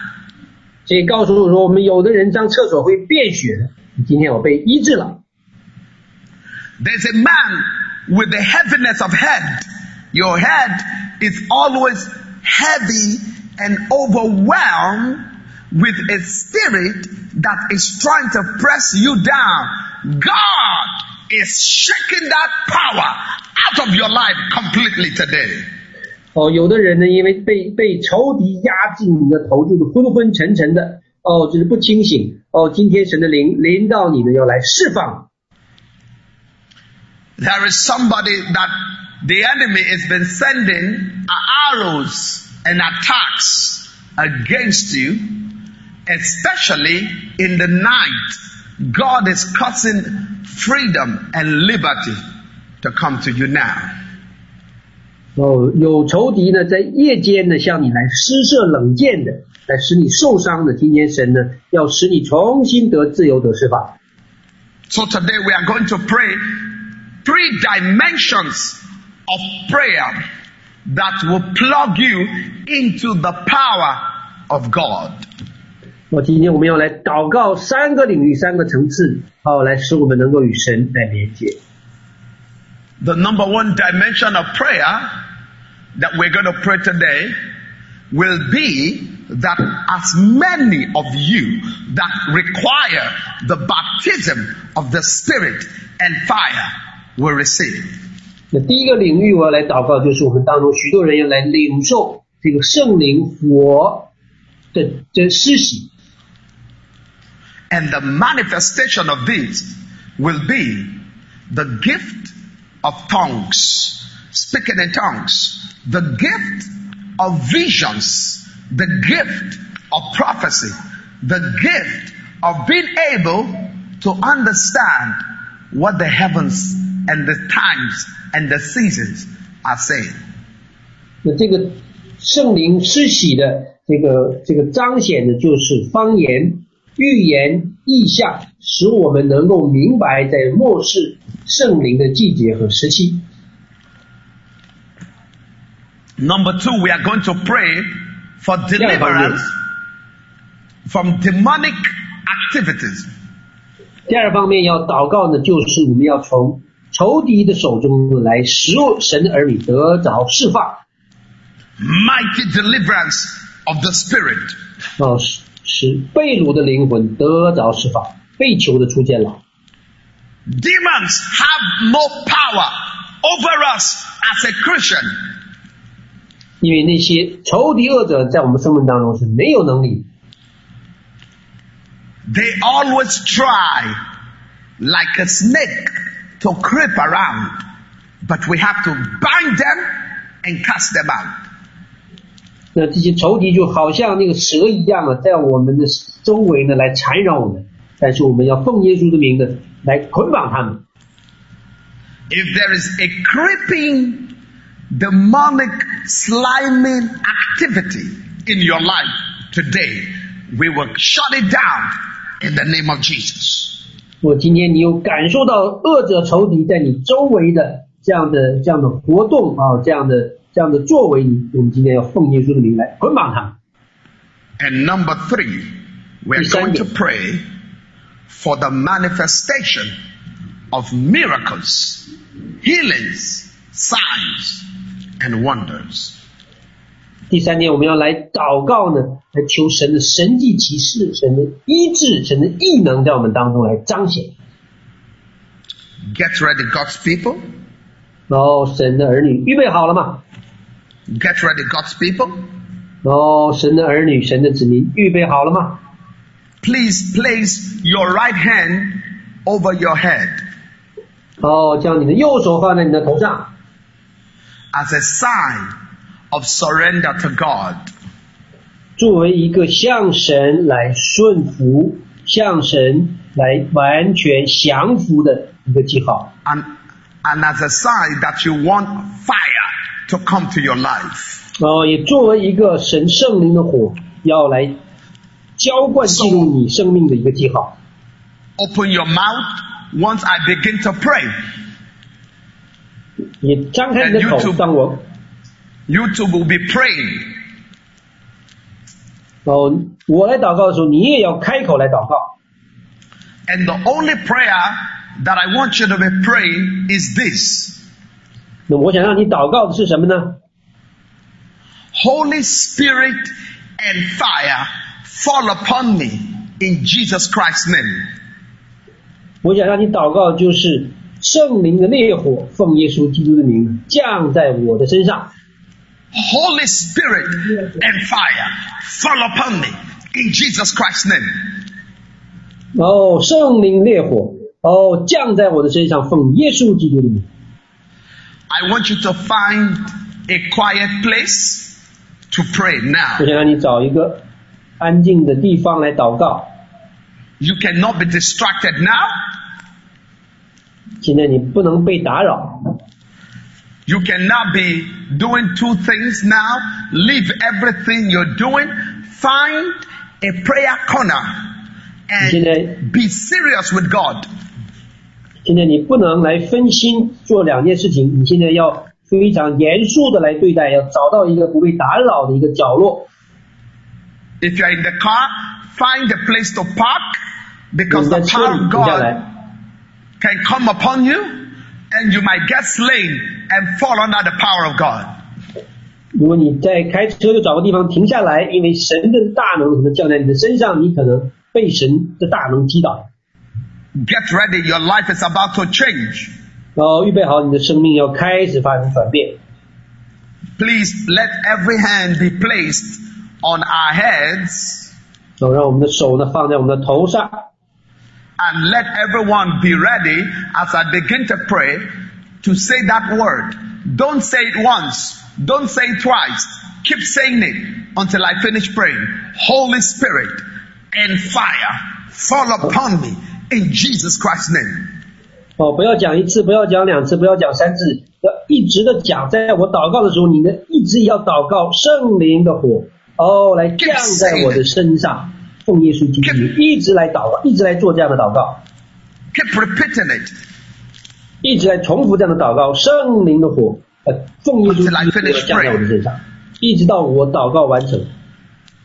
Speaker 1: 这也告诉我说，我们有的人上厕所会便血的，今天我被医治了。
Speaker 3: There's a man with the heaviness of head. Your head is always heavy and overwhelmed with a spirit that is trying to press you down. God is shaking that power out of your life completely today.
Speaker 1: 哦，有的人呢，因为被被仇敌压进你的头，就是昏昏沉沉的，哦，就是不清醒。哦，今天神的灵临到你呢，要来释放。
Speaker 3: There is somebody that the enemy has been sending arrows and attacks against you, especially in the night. God is causing freedom and liberty to come to you now.
Speaker 1: 哦，有仇敌呢，在夜间呢，向你来施射冷箭的，来使你受伤的。今天神呢，要使你重新得自由得释放。
Speaker 3: So today we are going to pray three dimensions of prayer that will plug you into the power of God.
Speaker 1: 那今天我们要来祷告三个领域、三个层次，好，来使我们能够与神来连接。
Speaker 3: The number one dimension of prayer that we're going to pray today will be that as many of you that require the baptism of the Spirit and fire will receive.
Speaker 1: 那第一个领域我要来祷告，就是我们当中许多人要来领受这个圣灵火的的施洗。
Speaker 3: And the manifestation of this will be the gift of tongues, speaking in tongues, the gift of visions, the gift of prophecy, the gift of being able to understand what the heavens and the times and the seasons are saying.
Speaker 1: 那这个圣灵施洗的这个这个彰显的就是方言、预言、意象，使我们能够明白在末世圣灵的季节和时期。
Speaker 3: Number two, we are going to pray for deliverance from demonic activities.
Speaker 1: 第二方面要祷告呢，就是我们要从仇敌的手中来使神的儿女得着释放
Speaker 3: ，mighty deliverance of the spirit.
Speaker 1: 哦，使使被掳的灵魂得着释放，被囚的出监牢。
Speaker 3: Demons have no power over us as a Christian.
Speaker 1: 因为那些仇敌恶者在我们生命当中是没有能力
Speaker 3: ，They always try, like a snake, to creep around, but we have to bind them and cast them out.
Speaker 1: 那这些仇敌就好像那个蛇一样啊，在我们的周围呢来缠绕我们，但是我们要奉耶稣的名呢来捆绑他们。
Speaker 3: If there is a creeping, demonic, sliming activity in your life today, we will shut it down in the name of Jesus.
Speaker 1: 我今天你有感受到恶者仇敌在你周围的这样的这样的活动啊，这样的这样的作为，你我们今天要奉耶稣的名来捆绑他们。
Speaker 3: And number three, we're going to pray for the manifestation of miracles, healings, signs, and wonders.
Speaker 1: 第三点，我们要来祷告呢，来求神的神迹奇事、神的医治、神的异能在我们当中来彰显。
Speaker 3: Get ready, God's people.
Speaker 1: 然后神的儿女预备好了吗？
Speaker 3: Get ready, God's people.
Speaker 1: 然后神的儿女、神的子民预备好了吗？
Speaker 3: Please place your right hand over your head
Speaker 1: 哦，将你的右手放在你的头上，
Speaker 3: as a sign Of surrender to God.
Speaker 1: 作为一个向神来顺服、向神来完全降服的一个记号。
Speaker 3: and, and as a sign that you want fire to come to your life.
Speaker 1: 哦，也作为一个神圣灵的火，要来浇灌进入你生命的一个记号。
Speaker 3: Open your mouth once I begin to pray.
Speaker 1: 你张开你的口当我
Speaker 3: You too will be praying.
Speaker 1: 哦，我来祷告的时候，你也要开口来祷告。
Speaker 3: And the only prayer that I want you to be praying is this.
Speaker 1: 那我想让你祷告的是什么呢？
Speaker 3: Holy Spirit and fire fall upon me in Jesus Christ's name.
Speaker 1: 我想让你祷告的就是圣灵的烈火，奉耶稣基督的名降在我的身上。
Speaker 3: Holy Spirit and fire fall upon me in Jesus Christ's name.
Speaker 1: 哦，圣灵烈火，哦，降在我的身上，奉耶稣基督的名。
Speaker 3: I want you to find a quiet place to pray
Speaker 1: 我
Speaker 3: now.
Speaker 1: 想让你找一个安静的地方来祷告。
Speaker 3: You cannot be distracted now.
Speaker 1: 现在你不能被打扰，
Speaker 3: You cannot be doing two things now. Leave everything you're doing. Find a prayer corner
Speaker 1: 现在
Speaker 3: and be serious with God.
Speaker 1: 现在你不能来分心做两件事情，你现在要非常严肃的来对待，要找到一个不被打扰的一个角落。
Speaker 3: If you're in the car, find a place to park
Speaker 1: 你
Speaker 3: because
Speaker 1: 在
Speaker 3: the
Speaker 1: 车
Speaker 3: power
Speaker 1: 里
Speaker 3: of
Speaker 1: 停下
Speaker 3: God
Speaker 1: 来，
Speaker 3: can come upon you and you might get slain and fall under the power of God.
Speaker 1: 如果你在开车就找个地方停下来，因为神的大能可能降在你的身上，你可能被神的大能击倒。
Speaker 3: Get ready, your life is about to change.
Speaker 1: 然后预备好你的生命要开始发生转变。
Speaker 3: Please let every hand be placed on our heads
Speaker 1: 然后让我们的手呢放在我们的头上，
Speaker 3: and let everyone be ready as I begin to pray to say that word. Don't say it once. Don't say it twice. Keep saying it until I finish praying. Holy Spirit and fire fall upon me in Jesus Christ's name.
Speaker 1: 哦，不要讲一次，不要讲两次，不要讲三次，要一直的讲。在我祷告的时候，你呢一直要祷告圣灵的火，哦，来降在我的身上，奉耶稣基督的名，一直来祷告，一直来做这样的祷告，
Speaker 3: Keep repeating it.
Speaker 1: 一直来重复这样的祷告，圣灵的火，呃，奉耶稣基督的火降在我的身上，一直到我祷告完成，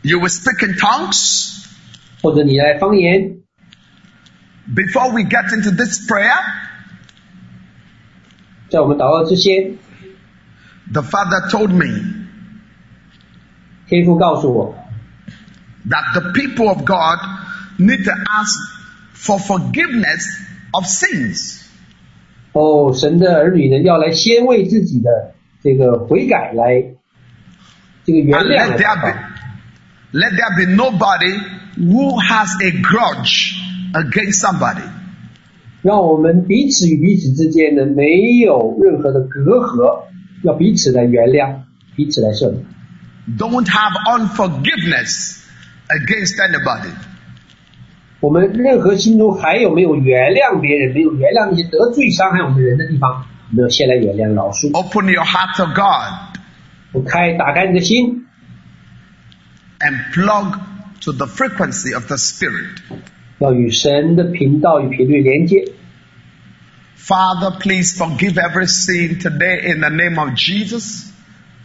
Speaker 3: You will speak in tongues.
Speaker 1: 或者你来方言。
Speaker 3: Before we get into this prayer,
Speaker 1: 在我们祷告之前，
Speaker 3: the Father told me
Speaker 1: 天父告诉我，
Speaker 3: that the people of God need to ask for forgiveness of sins.
Speaker 1: 哦，神的儿女呢，要来先为自己的这个悔改来这个原谅
Speaker 3: let
Speaker 1: 来
Speaker 3: there be, let there be nobody who has a grudge against somebody.
Speaker 1: 让我们彼此与彼此之间呢没有任何的隔阂，要彼此来原谅，彼此来赦免。
Speaker 3: Don't have unforgiveness against anybody.
Speaker 1: 我们任何心中还有没有原谅别人，没有原谅那些得罪伤害我们人的地方，我们要先来原谅老叔。
Speaker 3: Open your heart to God
Speaker 1: 我开打开你的心，
Speaker 3: and plug to the frequency of the Spirit.
Speaker 1: 要与神的频道与频率连接。
Speaker 3: Father, please forgive every sin today in the name of Jesus.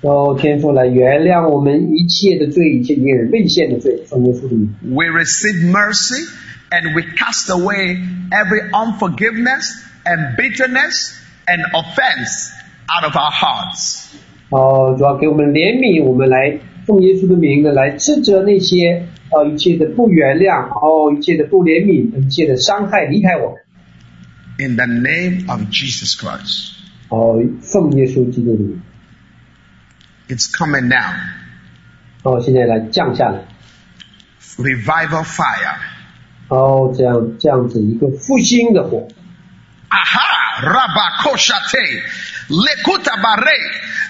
Speaker 1: 然后天父来原谅我们一切的罪，一切令人沦陷的罪，奉耶稣的名。
Speaker 3: We receive mercy and we cast away every unforgiveness and bitterness and offense out of our hearts.
Speaker 1: 哦，主要给我们怜悯，我们来奉耶稣的名呢，来斥责那些呃一切的不原谅，哦一切的不怜悯，一切的伤害离开我们。
Speaker 3: In the name of Jesus Christ.
Speaker 1: 哦，奉耶稣基督的名。
Speaker 3: It's coming now.
Speaker 1: 哦，现在来降下来。
Speaker 3: Revival fire.
Speaker 1: 哦这样这样子一个复兴的火
Speaker 3: 啊哈 rabba kocha te le cuta barre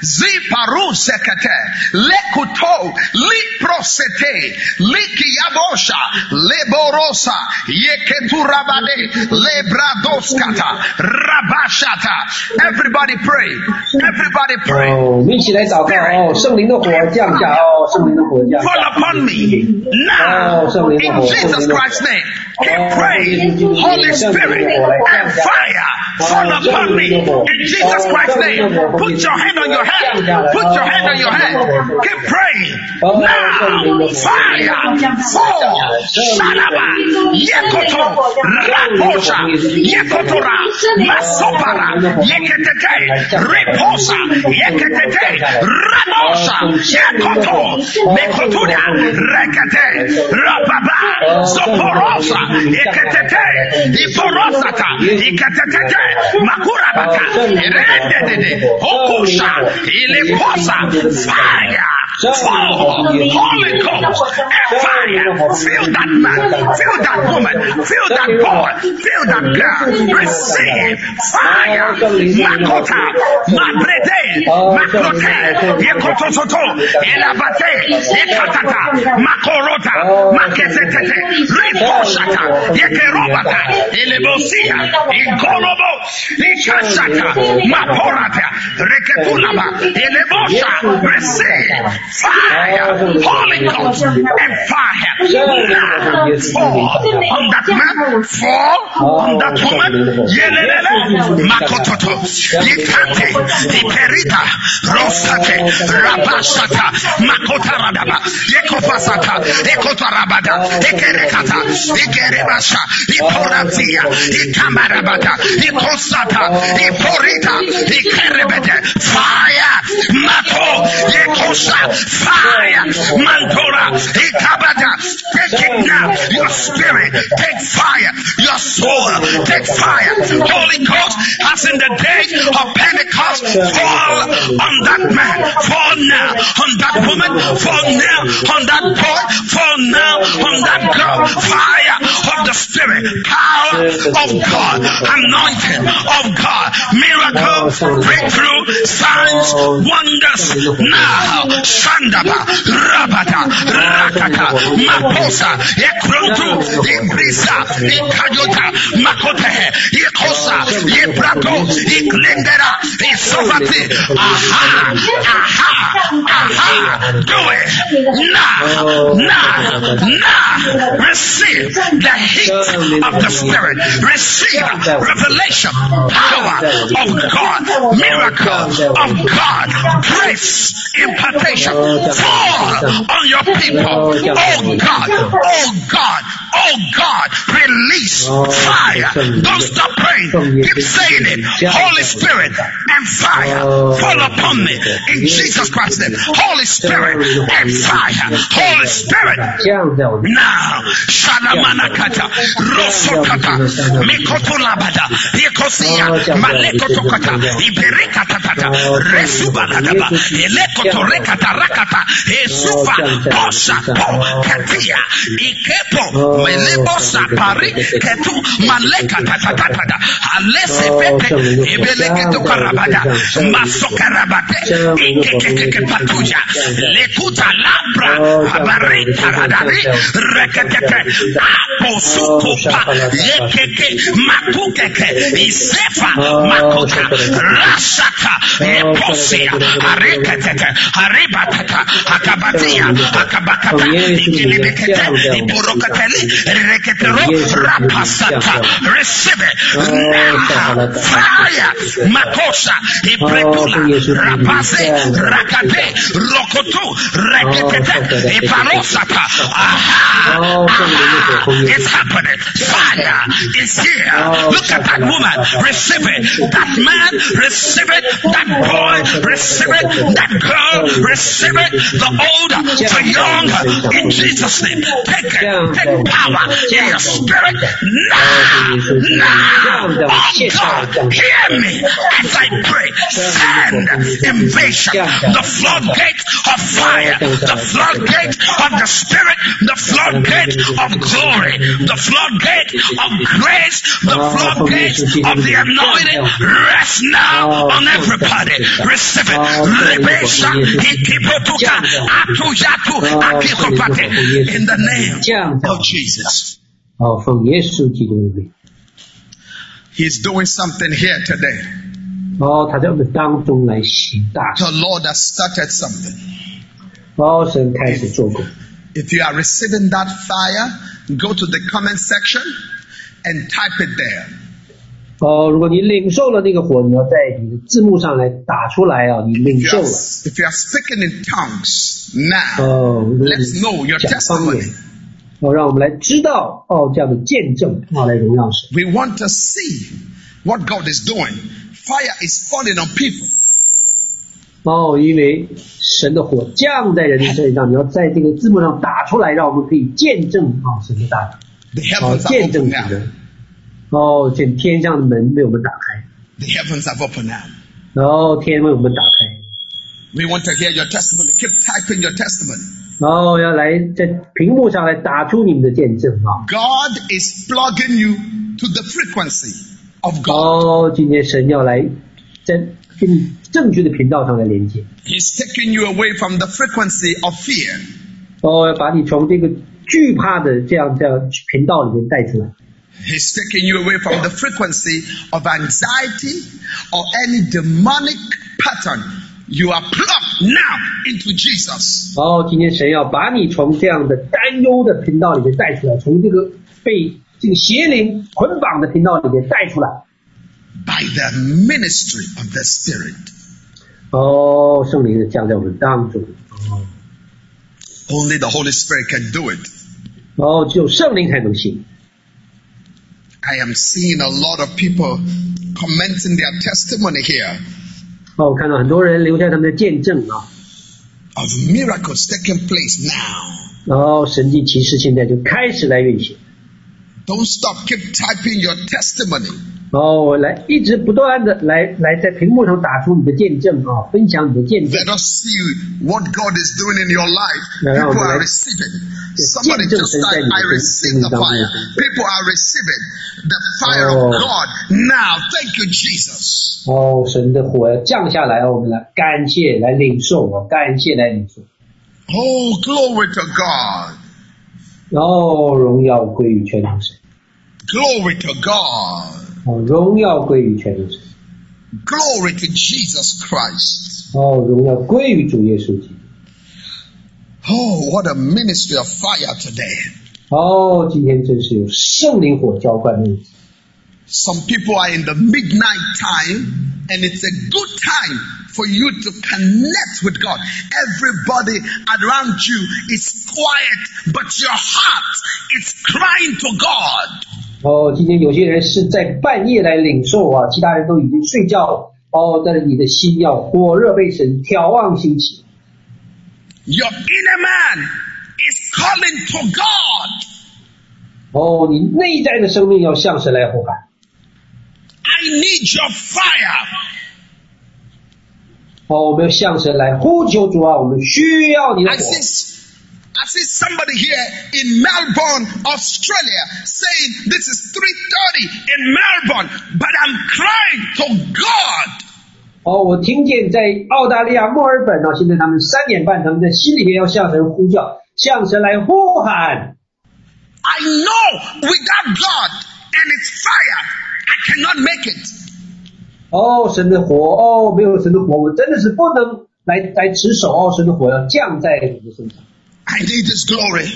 Speaker 3: Ziparu sekete. Lekuto. Liprosete. Likiyabosha. Leborosa. Yeketurabade. Lebradoskata. Rabashata. Everybody pray. Everybody pray.
Speaker 1: 哦，我们一起来祷告哦，圣灵的火降下哦，圣灵的火降
Speaker 3: Fall
Speaker 1: 下。
Speaker 3: upon me now in Jesus Christ's name. Keep praying, Holy Spirit and fire fall upon me in Jesus Christ's name. Put your hand on your head. Put your hand on your head. Keep praying. Now. Fire. fall. Shalaba yekoto. Raposha. Yekotora masopara. Yeketete. Reposa. Yeketete. Raposha. Yekoto. Mekotuda rekete. Rababa. Zoporosa. Yeketete. Iporosata. Yeketete makurabata rendedede okusha ileposa fire fall holy ghost. Fire fill that man. Fill that woman. Fill that boy. fill that girl. Receive. Fire makota. Mabrede makrote yekotosoto. Elabate. Yekatata. Makorota. Makezetete riposhata yekerobata. Elebosia. Ikolobo. Ikashata. Maporata. Reketulaba. Elebosha. Receive fire. Holy ghost and fire. Fall. On that man. Fall. On that woman. Yelelele. Makototo. Yikate iperita rosate. Rabashata. Makotaradaba yekopasata ekotarabada ekerekata. Ikerebasha iporatia ikamarabada ikosata. Iporita. Ikerebede fire. Mato. Yekosha fire! Mantora ikabada take it now! Your spirit! Take fire! Your soul! Take fire! Holy ghost as in the day of pentecost fall on that man. Fall now on that woman. Fall now on that boy. Fall now on that girl. Fire of the spirit. Power of god. Anointing of god. Miracle. Breakthrough. Signs. Wonders. Now shandaba rabata rakata maposa ekrontu ibrisa ikayota makotehe ikosa ibrato iklendera isofati. Aha aha aha. Do it. Now now now receive the heat of the spirit. Receive revelation power of god miracle of god grace impartation salvation. Fall on your people. Oh God, oh God, oh God, oh, release fire. Don't stop praying. Keep saying it. Holy Spirit and fire fall upon me in Jesus Christ's name. Holy Spirit and fire. Holy Spirit. Now, Shalamanakata, Rosokata, Mikotulabada, Yekosia, Malekotokata, Iberikatata, Resubaladaba, Elekotorekata, E sufa, bosa po kapia ikepo melebosa pari ketu maleka tatatada alese pepe ebeleketu karabada masokarabate ikekekeke patuja lekuta labra abarita radari rekekeke aposukupa yekeke matukeke isefa makuta e eposia areketeke areba akabatia akabakata reketero rapasata. receive it. Now fire. Makosa ibretula rapase rakate rokotu reketete iparosata. aha! Aha! It's happening. fire is here. Look at that woman. Receive it. That man receive it. That boy receive it. That girl receive it the old the young in Jesus name. Take it. Take power in your spirit now. Now oh God hear me as I pray. Send invasion, the floodgate of fire, the floodgate of the spirit, the floodgate of glory, the floodgate of grace, the floodgate of the anointing. Rest now on everybody. Receive it. Atuyatu, akikopate. In the name of Jesus. He's doing something here today. The Lord has started something. If you are receiving that fire, go to the comment section and type it there.
Speaker 1: 哦，如果你领受了那个火，你要在你的字幕上来打出来啊，你领
Speaker 3: If you
Speaker 1: 受
Speaker 3: are,
Speaker 1: 了。
Speaker 3: if you are speaking in tongues now,
Speaker 1: 哦
Speaker 3: ，let's know your
Speaker 1: 讲方言
Speaker 3: testimony.，
Speaker 1: 哦，让我们来知道哦这样的见证，啊，来荣耀神。
Speaker 3: We want to see what God is doing. Fire is falling on people.
Speaker 1: 哦，因为神的火降在人的身上，你要在这个字幕上打出来，让我们可以见证啊神的大能
Speaker 3: ，The
Speaker 1: 哦见证
Speaker 3: now.
Speaker 1: 人。哦，见天上的门被我们打开
Speaker 3: ，The heavens have opened now.
Speaker 1: 然后天为我们打开
Speaker 3: ，We want to hear your testimony. Keep typing your testimony.
Speaker 1: 然后要来在屏幕上来打出你们的见证啊。
Speaker 3: God is plugging you to the frequency of God.
Speaker 1: 哦，今天神要来在跟你正确的频道上来连接
Speaker 3: ，He's taking you away from the frequency of fear.
Speaker 1: 哦，要把你从这个惧怕的这样这样频道里面带出来。
Speaker 3: He's taking you away from the frequency of anxiety or any demonic pattern. You are plugged now into Jesus.
Speaker 1: 然后今天神要把你从这样的担忧的频道里面带出来，从这个被这个邪灵捆绑的频道里面带出来。
Speaker 3: by the ministry of the Spirit.
Speaker 1: 哦，圣灵的降在我们当中。哦，
Speaker 3: Only the Holy Spirit can do it.
Speaker 1: 哦，只有圣灵才能行。
Speaker 3: I am seeing a lot of people commenting their testimony here
Speaker 1: 哦，我看到很多人留下他们的见证啊，
Speaker 3: of miracles taking place now.
Speaker 1: 然后神迹奇事现在就开始来运行。
Speaker 3: Don't stop, keep typing your testimony.
Speaker 1: 哦，我来一直不断的来来在屏幕上打出你的见证啊，分享你的见证。
Speaker 3: Let us see what God is doing in your life. People are receiving. Somebody just type, I receive the fire. People are receiving the fire of
Speaker 1: Oh.
Speaker 3: God now. Thank you, Jesus.
Speaker 1: 哦，神的火要降下来，我们来感谢，来领受啊，感谢来领受。
Speaker 3: Oh, glory to God.
Speaker 1: 然后荣耀归于全能神
Speaker 3: ，Glory to God.
Speaker 1: 哦，荣耀归于全能神，
Speaker 3: Glory to Jesus Christ.
Speaker 1: 哦，荣耀归于主耶稣基督。
Speaker 3: Oh, what a ministry of fire today.
Speaker 1: 哦，今天真是有圣灵火浇灌的日子。
Speaker 3: Some people are in the midnight time, and it's a good time for you to connect with God. Everybody around you is quiet, but your heart is crying to God.
Speaker 1: 哦，今天有些人是在半夜来领受啊，其他人都已经睡觉了。哦，但是你的心要火热被神眺望兴起。
Speaker 3: Your inner man is calling to God.
Speaker 1: 哦，你内在的生命要向神来呼喊。
Speaker 3: I need your fire.
Speaker 1: 哦，我们要向神来呼求主啊，我们需要你的火。
Speaker 3: see, I see somebody here in Melbourne, Australia, saying this is 3:30 in Melbourne, but I'm crying to God.
Speaker 1: 哦，我听见在澳大利亚墨尔本呢、现在他们三点半，他们在心里面要向神呼叫，向神来呼喊。
Speaker 3: I know without God and its fire, I cannot make it.
Speaker 1: 哦，神的火，哦，没有神的火，我真的是不能来来持守。哦，神的火要降在我的身上。
Speaker 3: I need His glory.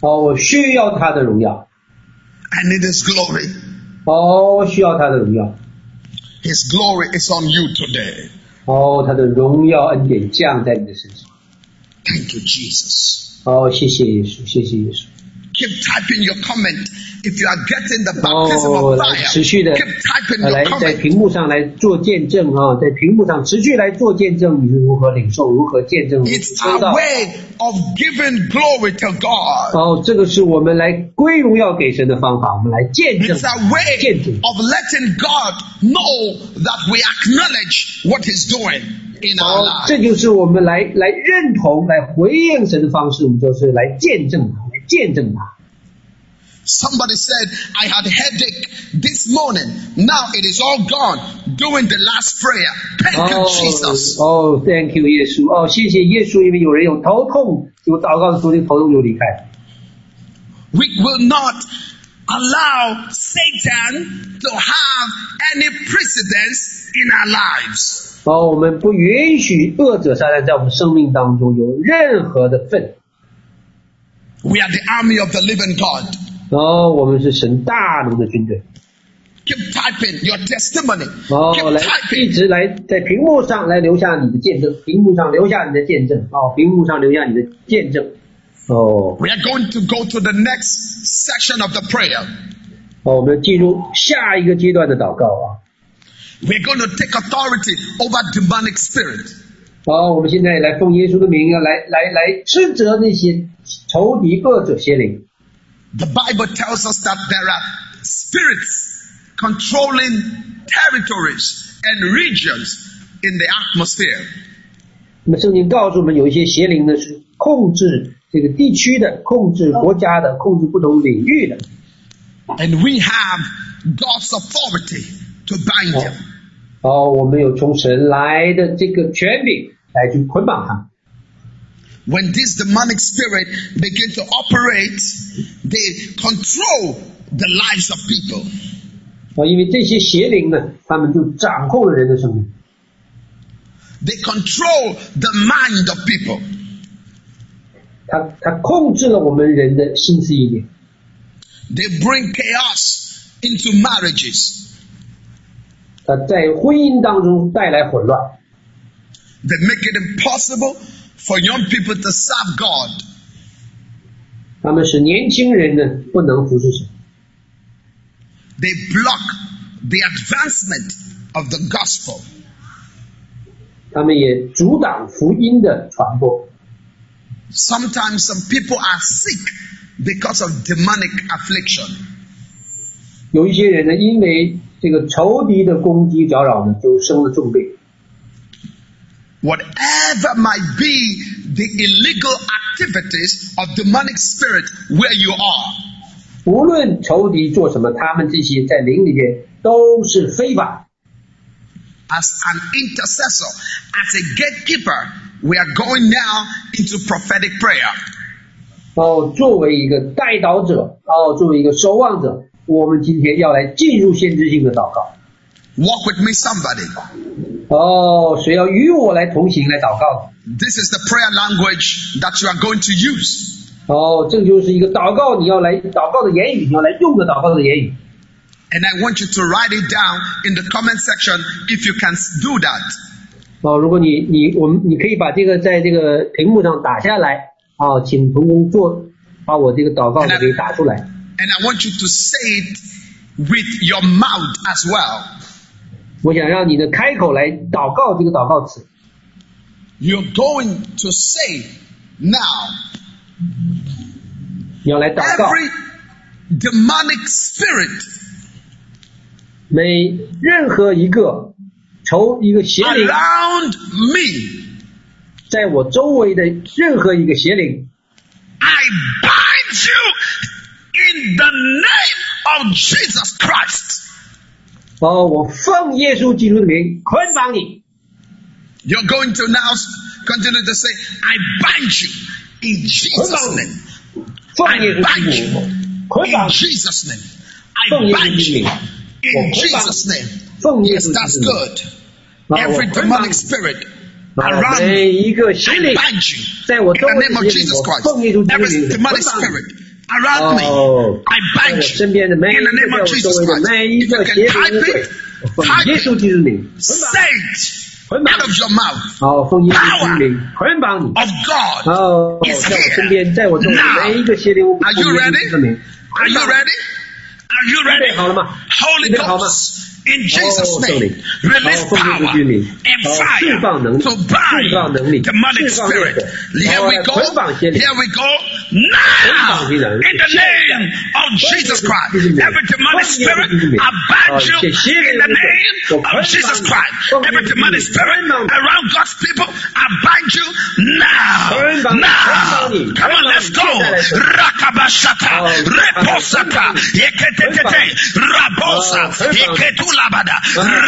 Speaker 1: 哦，我需要他的荣耀。
Speaker 3: I need His glory.
Speaker 1: 哦，我需要他的荣耀。
Speaker 3: His glory is on you today.
Speaker 1: 哦，他的荣耀恩典降在你的身上。
Speaker 3: Thank you, Jesus.
Speaker 1: 哦，谢谢耶稣，谢谢耶稣。
Speaker 3: keep typing your comment. If you are getting the baptism
Speaker 1: 哦，
Speaker 3: of
Speaker 1: 来
Speaker 3: fire,
Speaker 1: 持续的
Speaker 3: keep typing
Speaker 1: 呃
Speaker 3: your
Speaker 1: 来在
Speaker 3: comment.
Speaker 1: 屏幕上来做见证啊，在屏幕上持续来做见证，你是如何领受，如何见证，如何
Speaker 3: It's
Speaker 1: 收
Speaker 3: a
Speaker 1: 到。
Speaker 3: way of giving glory to God.
Speaker 1: 哦，这个是我们来归荣耀给神的方法，我们来见证
Speaker 3: It's a way
Speaker 1: 见证。
Speaker 3: of letting God know that we acknowledge what He's doing in our
Speaker 1: 哦，
Speaker 3: lives.
Speaker 1: 这就是我们来来认同、来回应神的方式，我们就是来见证他，来 见证他。
Speaker 3: Somebody said, I had headache this morning. Now it is all gone. Doing the last prayer. Thank you,
Speaker 1: 哦
Speaker 3: Jesus.
Speaker 1: 哦，Thank you，耶稣。哦，谢谢耶稣，因为有人有头痛，有祷告的时候，这个头痛就离开。
Speaker 3: We will not allow Satan to have any precedence in our lives.
Speaker 1: 哦，我们不允许恶者撒旦在我们生命当中有任何的份。
Speaker 3: We are the army of the living God.
Speaker 1: 哦，我们是神大能的军队。
Speaker 3: Keep typing your testimony.
Speaker 1: 哦，
Speaker 3: Keep
Speaker 1: 来一
Speaker 3: typing.
Speaker 1: 直来在屏幕上来留下你的见证，屏幕上留下你的见证，哦，屏幕上留下你的见证。哦，
Speaker 3: We are going to go to the next section of the prayer.
Speaker 1: 哦，我们进入下一个阶段的祷告啊。
Speaker 3: We're going to take authority over demonic spirit.
Speaker 1: 好，我们现在来奉耶稣的名，要来来来斥责那些仇敌恶者邪灵。
Speaker 3: The Bible tells us that there are spirits controlling territories and regions in the atmosphere.
Speaker 1: 那么圣经告诉我们，有一些邪灵呢是控制这个地区的、控制国家的、控制不同领域的。
Speaker 3: And we have God's authority to bind them.
Speaker 1: 哦，我们有从神来的这个权柄 来去捆绑他们。
Speaker 3: When this demonic spirit begin to operate, they control the lives of people.
Speaker 1: 哦，因为这些邪灵呢，他们就掌控了人的生命，
Speaker 3: They control the mind of people.
Speaker 1: 他他控制了我们人的心思意念，
Speaker 3: They bring chaos into marriages.
Speaker 1: 他在婚姻当中带来混乱，
Speaker 3: They make it impossible for young people to serve God.
Speaker 1: 他们使年轻人呢不能服侍神，
Speaker 3: They block the advancement of the gospel.
Speaker 1: 他们也阻挡福音的传播。
Speaker 3: Sometimes some people are sick because of demonic affliction.
Speaker 1: 有一些人呢，因为这个仇敌的攻击搅扰呢，就生了重病。
Speaker 3: Whatever might be the illegal activities of demonic spirit where you are,
Speaker 1: 无论仇敌做什么，他们这些在灵里边都是非法。
Speaker 3: as an intercessor, as a gatekeeper, we are going now into prophetic prayer.
Speaker 1: 哦，作为一个带导者，哦，作为一个守望者，我们今天要来进入先知性的祷告。
Speaker 3: Walk with me, somebody.
Speaker 1: 哦，谁要与我来同行来祷告？
Speaker 3: This is the prayer language that you are going to use.
Speaker 1: 哦，这就是一个祷告，你要来祷告的言语，你要来用的祷告的言语。
Speaker 3: And I want you to write it down in the comment section if you can do that.
Speaker 1: 哦，如果你你我们你可以把这个在这个屏幕上打下来，哦，请童工做把我这个祷告给打出来。
Speaker 3: And I want you to say it with your mouth as well.
Speaker 1: 我想让你的开口来祷告这个祷告词。
Speaker 3: You're going to say now
Speaker 1: 你要来祷告，
Speaker 3: every demonic spirit
Speaker 1: 每任何一个仇一个邪灵，
Speaker 3: around me,
Speaker 1: 在我周围的任何一个邪灵，
Speaker 3: I bind you in the name of Jesus Christ.
Speaker 1: 哦，我奉耶稣基督的名捆绑你。
Speaker 3: You're going to now continue to say, I bind you in Jesus' name.
Speaker 1: 奉
Speaker 3: I
Speaker 1: 耶稣
Speaker 3: bind
Speaker 1: 基督的
Speaker 3: you
Speaker 1: 名捆
Speaker 3: in
Speaker 1: 绑你，
Speaker 3: Jesus' name.
Speaker 1: 奉
Speaker 3: I
Speaker 1: 耶稣
Speaker 3: bind
Speaker 1: 基督的
Speaker 3: you
Speaker 1: 名，
Speaker 3: in
Speaker 1: 我捆绑
Speaker 3: Jesus' name.
Speaker 1: 奉耶
Speaker 3: Yes,
Speaker 1: 稣
Speaker 3: that's
Speaker 1: 基督的名。
Speaker 3: good.
Speaker 1: 啊，我
Speaker 3: Every
Speaker 1: 捆绑
Speaker 3: demonic
Speaker 1: 你。
Speaker 3: spirit
Speaker 1: 啊
Speaker 3: around
Speaker 1: 每
Speaker 3: me,
Speaker 1: 一个邪
Speaker 3: I
Speaker 1: 灵
Speaker 3: bind you
Speaker 1: 在我
Speaker 3: in
Speaker 1: 周
Speaker 3: the
Speaker 1: 围
Speaker 3: name
Speaker 1: 的
Speaker 3: of
Speaker 1: 邪灵，
Speaker 3: Jesus
Speaker 1: 我
Speaker 3: Christ.
Speaker 1: 奉耶稣基督的
Speaker 3: Every
Speaker 1: 名
Speaker 3: demonic
Speaker 1: 捆绑你。
Speaker 3: spirit around oh,
Speaker 1: me.
Speaker 3: I bind you in the name of Jesus Christ. If you can type it, type it. say it out of your mouth.
Speaker 1: Power
Speaker 3: of God
Speaker 1: is here. Now,
Speaker 3: are you ready? Are you ready? Are you ready? Holy Ghost. In Jesus' name, release power and fire to bind demonic spirit. Here we go. Here we go now in the name of Jesus Christ. Every demonic spirit, I bind you in the name of Jesus Christ. Every demonic spirit around God's people, I bind you now. Now. Come on, let's go. Rakabashata, Reposata, Yeketetete, Rabosa, Yeketulabada,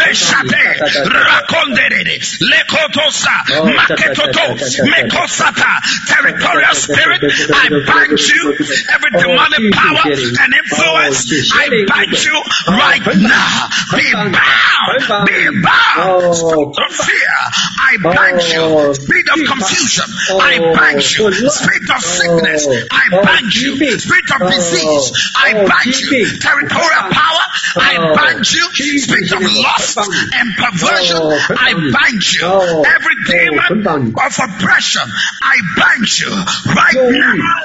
Speaker 3: Reshate, Rakondere, Lekotosa, Maketoto, Mekosata, territorial spirit, I bind you. Every demonic power and influence, I bind you right now. Be bound, be bound. Spirit of fear, I bind you. Spirit of confusion, I bind you. Spirit of sickness, I bind you. Spirit of disease, I bind you. Territorial power, I bind you. Spirit of lust and perversion, I bind you. Every demon of oppression, I bind you right now.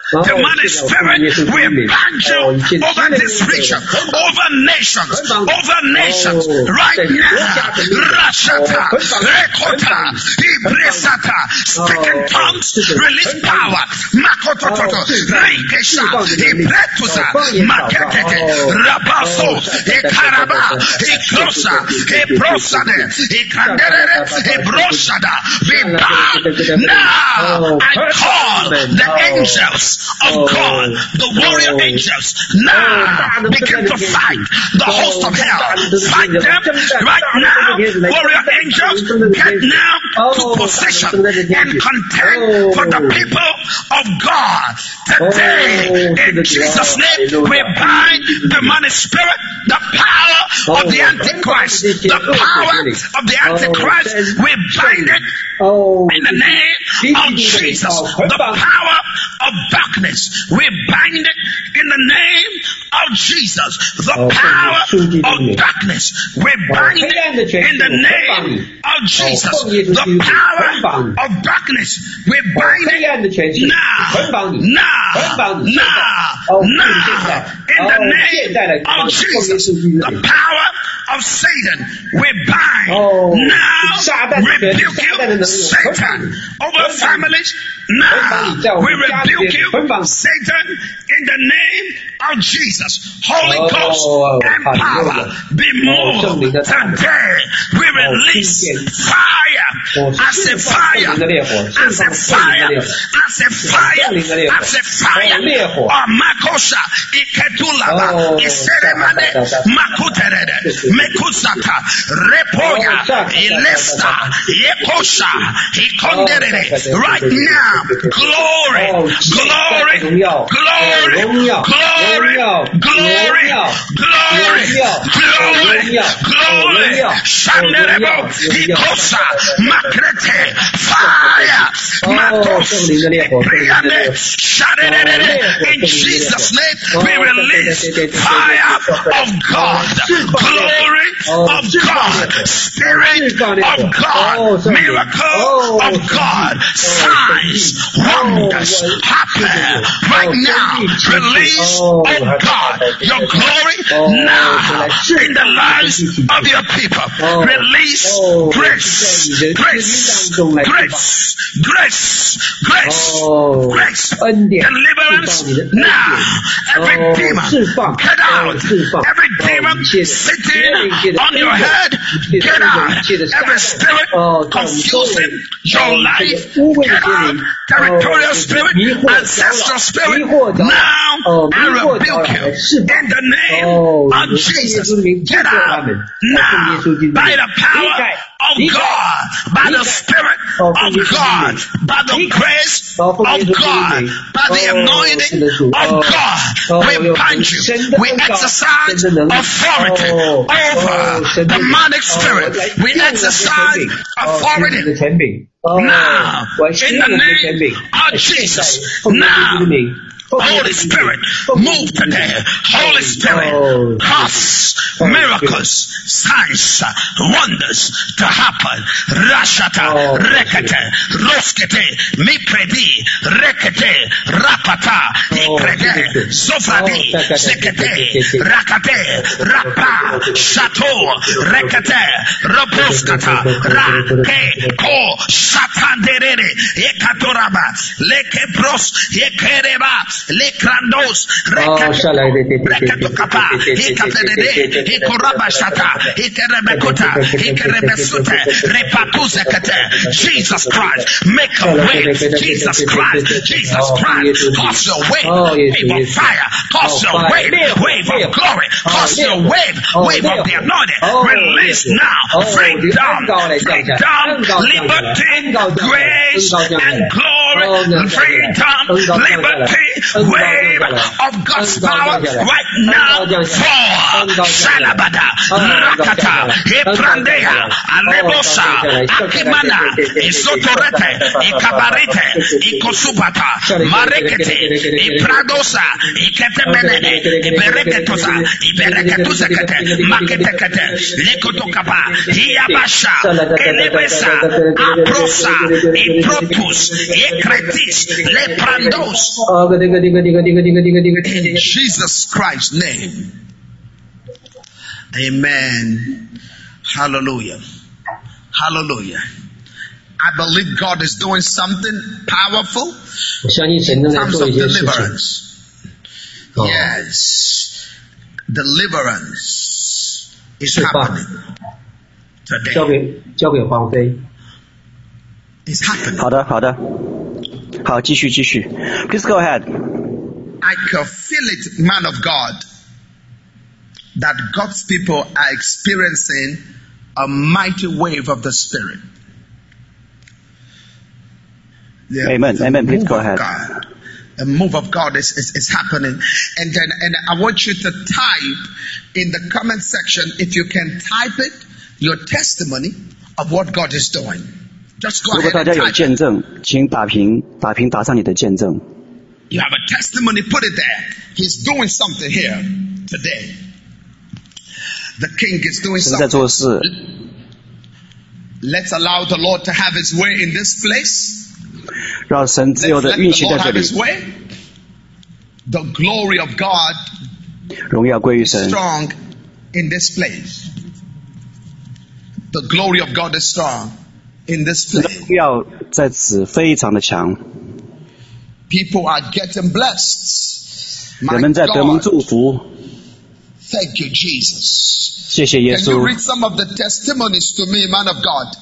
Speaker 3: Demonic spirit, we bind you over this region, over nations, over nations, right now. Rashata, Rekota, Ibresata, speaking tongues, release power. Makotototo, Reikesha, Ibretusa, Maketete, Rabaso, Ekaraba, Ekrosa, Ebrosade, Ekandere, Ebrosada, be bound. Now I call the angels of God, the warrior angels, now begin to fight the host of hell. Fight them right now. Warrior angels, get now to possession and contend for the people of God. Today, in Jesus' name, we bind the demonic spirit, the power of the Antichrist, the power of the Antichrist, we bind it
Speaker 1: Oh,
Speaker 3: in the name of Jesus, the power of darkness, darkness. We bind it in the name of Jesus. The oh, power of darkness. We bind it in the name of Jesus. The power of darkness. We bind it now, now, now, now. In the name of Jesus. The power of Satan. We bind now. Rebuke you, Satan, over families now we rebuke you, Satan, in the name of Jesus. Holy Ghost and power be moved today. We release fire
Speaker 1: as a
Speaker 3: fire,
Speaker 1: as a
Speaker 3: fire, as a fire, as a fire. Oh, Makosha, Iketulaba, Iseremane, Makuterede, Mekusata, Repoya, Ilesta, Yekosha, Ikonderede. Right now, glory, glory, glory, glory, glory, glory, glory, glory, Shanderebo, Hikosa, Makrete, fire, Matos, in Jesus' name, we release fire of God, glory of God, spirit of God, miracle of God, signs, things around us right now. Release, oh God, your glory now in the lives of your people. Release grace, grace, grace, grace, grace, grace, deliverance now. Every demon, get out. Every demon sitting on your head, get out. Every spirit confusing your life, get out territorial spirit, ancestral spirit, now I rebuke you in the name of Jesus. Get out now by the power of God, by the Spirit of God, by the grace of God, by the anointing of God. We bind you. We exercise authority over demonic spirit. We exercise authority
Speaker 1: Oh,
Speaker 3: now, in the name of Jesus, now, Holy Spirit, move today. Holy Spirit, cause miracles, signs, wonders to happen. Rashata, rekete, roskete, mipredi, rekete, rapata, ikrede, sofradi, sekete, rakate, rapa, shato, rekete, robuskata, rake, ko, shatanderere, ekatoraba, lekebros, ekereba, lekrandos rekatokapa hikapedede hikorabashata hikerebekota hikerebesute repatuzekete Jesus Christ make a way Jesus Christ Jesus Christ cause your wave wave of fire cause your wave wave of glory cause your wave wave of the anointing release now
Speaker 1: bring down
Speaker 3: liberty grace and glory
Speaker 1: glory,
Speaker 3: freedom, liberty, wave of God's power right now.
Speaker 1: Fall, Salabada,
Speaker 3: Rakata,
Speaker 1: Heprandea,
Speaker 3: Alebosa, Akimana, Isotorete, Ikabarete, Ikosubata, Marekete, Ipradosa, Iketemene, Ibereketosa, Ibereketusekete, Maketekete, Lekotokaba, Hiabasha, Elebesa, Aprosa, Iprotus, Cretis, Leprandos. In Jesus Christ's name. Amen. Hallelujah. Hallelujah. I believe God is doing something powerful.
Speaker 1: Something
Speaker 3: of deliverance.
Speaker 1: Oh.
Speaker 3: Yes. Deliverance is happening today. It's happening.
Speaker 4: 好的，好的。好，继续继续，Please go ahead。
Speaker 3: I can feel it, man of God, that God's people are experiencing a mighty wave of the Spirit. The-
Speaker 4: Amen,
Speaker 3: the
Speaker 4: amen. Please
Speaker 3: move
Speaker 4: go
Speaker 3: of
Speaker 4: ahead.
Speaker 3: God. The move of God is, is, is happening. And then and I want you to type in the comment section, if you can type it, your testimony of what God is doing. Just go
Speaker 4: 如果
Speaker 3: ahead
Speaker 4: 大
Speaker 3: and
Speaker 4: 家有
Speaker 3: type it.
Speaker 4: 见证，请打屏，打屏打上你的见证。
Speaker 3: You have a testimony, put it there. He's doing something here today. The king is doing
Speaker 4: 神在
Speaker 3: something.
Speaker 4: 做事，
Speaker 3: Let's allow the Lord to have his way in this place.
Speaker 4: 让神自
Speaker 3: Let's
Speaker 4: 由的
Speaker 3: let
Speaker 4: 运
Speaker 3: the
Speaker 4: 行
Speaker 3: Lord
Speaker 4: 在这
Speaker 3: have
Speaker 4: 里
Speaker 3: his，way. The glory of God
Speaker 4: 荣耀归于神。
Speaker 3: strong in this place. The glory of God is strong in this
Speaker 4: 神的
Speaker 3: place.
Speaker 4: 荣耀在此非常的强，
Speaker 3: People are getting blessed. My
Speaker 4: 人们在得蒙
Speaker 3: God,
Speaker 4: 祝福。
Speaker 3: thank you, Jesus.
Speaker 4: 谢谢耶
Speaker 3: Can you
Speaker 4: 稣。
Speaker 3: read some of the testimonies to me, man of God?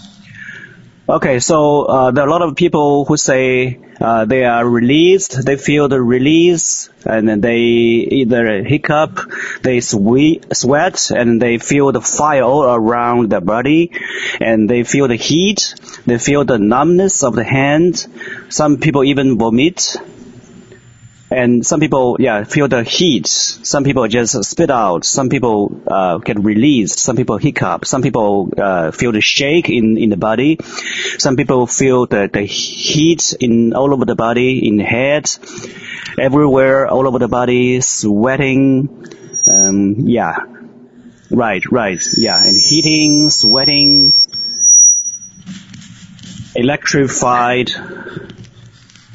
Speaker 4: Okay, so uh, there are a lot of people who say uh, they are released, they feel the release, and they either hiccup, they swe- sweat, and they feel the fire all around their body, and they feel the heat, they feel the numbness of the hand. Some people even vomit. And some people, yeah, feel the heat. Some people just spit out. Some people uh, get released. Some people hiccup. Some people uh, feel the shake in, in the body. Some people feel the, the heat in all over the body, in the head, everywhere, all over the body, sweating. Um, yeah, right, right, yeah, and heating, sweating, electrified.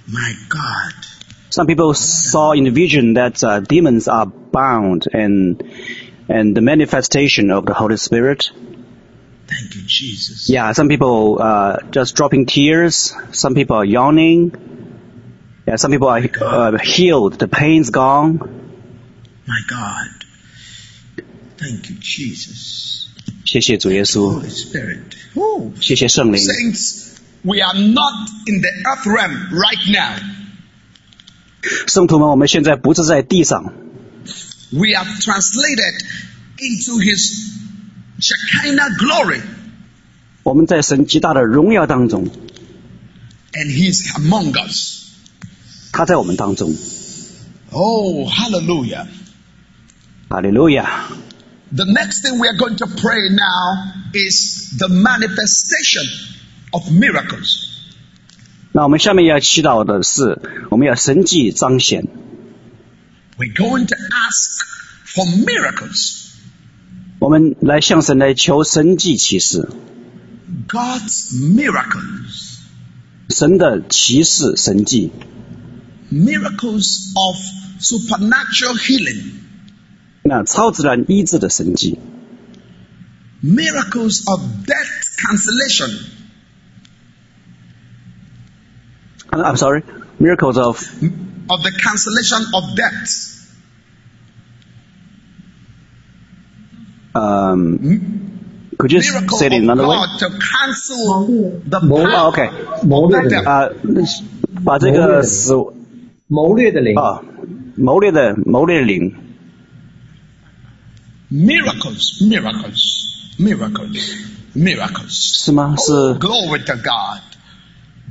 Speaker 3: My God
Speaker 4: Some people saw in the vision that uh, demons are bound and and the manifestation of the Holy Spirit.
Speaker 3: Thank you, Jesus.
Speaker 4: Yeah, some people uh, just dropping tears. Some people are yawning. Yeah, some people are uh, healed. The pain's gone.
Speaker 3: My God. Thank you, Jesus.
Speaker 4: 谢谢主耶稣，
Speaker 3: Holy Spirit. Woo.
Speaker 4: 谢谢圣灵。
Speaker 3: Saints, we are not in the earth realm right now.
Speaker 4: 圣徒们，我们现在不是在地上，
Speaker 3: We have translated into his Shekinah glory,
Speaker 4: 我们在神极大的荣耀当中，
Speaker 3: and he's among us.
Speaker 4: 他在我们当中。
Speaker 3: Oh, hallelujah.
Speaker 4: 哈利路亚。
Speaker 3: The next thing we are going to pray now is the manifestation of miracles.
Speaker 4: 那我们下面要祈祷的是，我们要神迹彰显。
Speaker 3: We're going to ask for miracles.
Speaker 4: 我们来向神来求神迹启示，
Speaker 3: God's miracles.
Speaker 4: 神的启示神迹，
Speaker 3: Miracles of supernatural healing.
Speaker 4: 那超自然医治的神迹，
Speaker 3: Miracles of death cancellation.
Speaker 4: I'm sorry, miracles of
Speaker 3: Of the cancellation of debt.
Speaker 4: um, could you
Speaker 3: Miracle
Speaker 4: say it in
Speaker 3: of
Speaker 4: another way?
Speaker 3: God to cancel the
Speaker 1: Mo-
Speaker 3: power
Speaker 4: Oh, okay.
Speaker 1: 谋略
Speaker 3: of
Speaker 1: 的
Speaker 3: death.
Speaker 4: 啊、把这个死
Speaker 1: 谋略的灵，
Speaker 4: 啊谋略的谋略的灵，
Speaker 3: Miracles, miracles, miracles, miracles.
Speaker 4: 是吗？是
Speaker 3: Glory to God.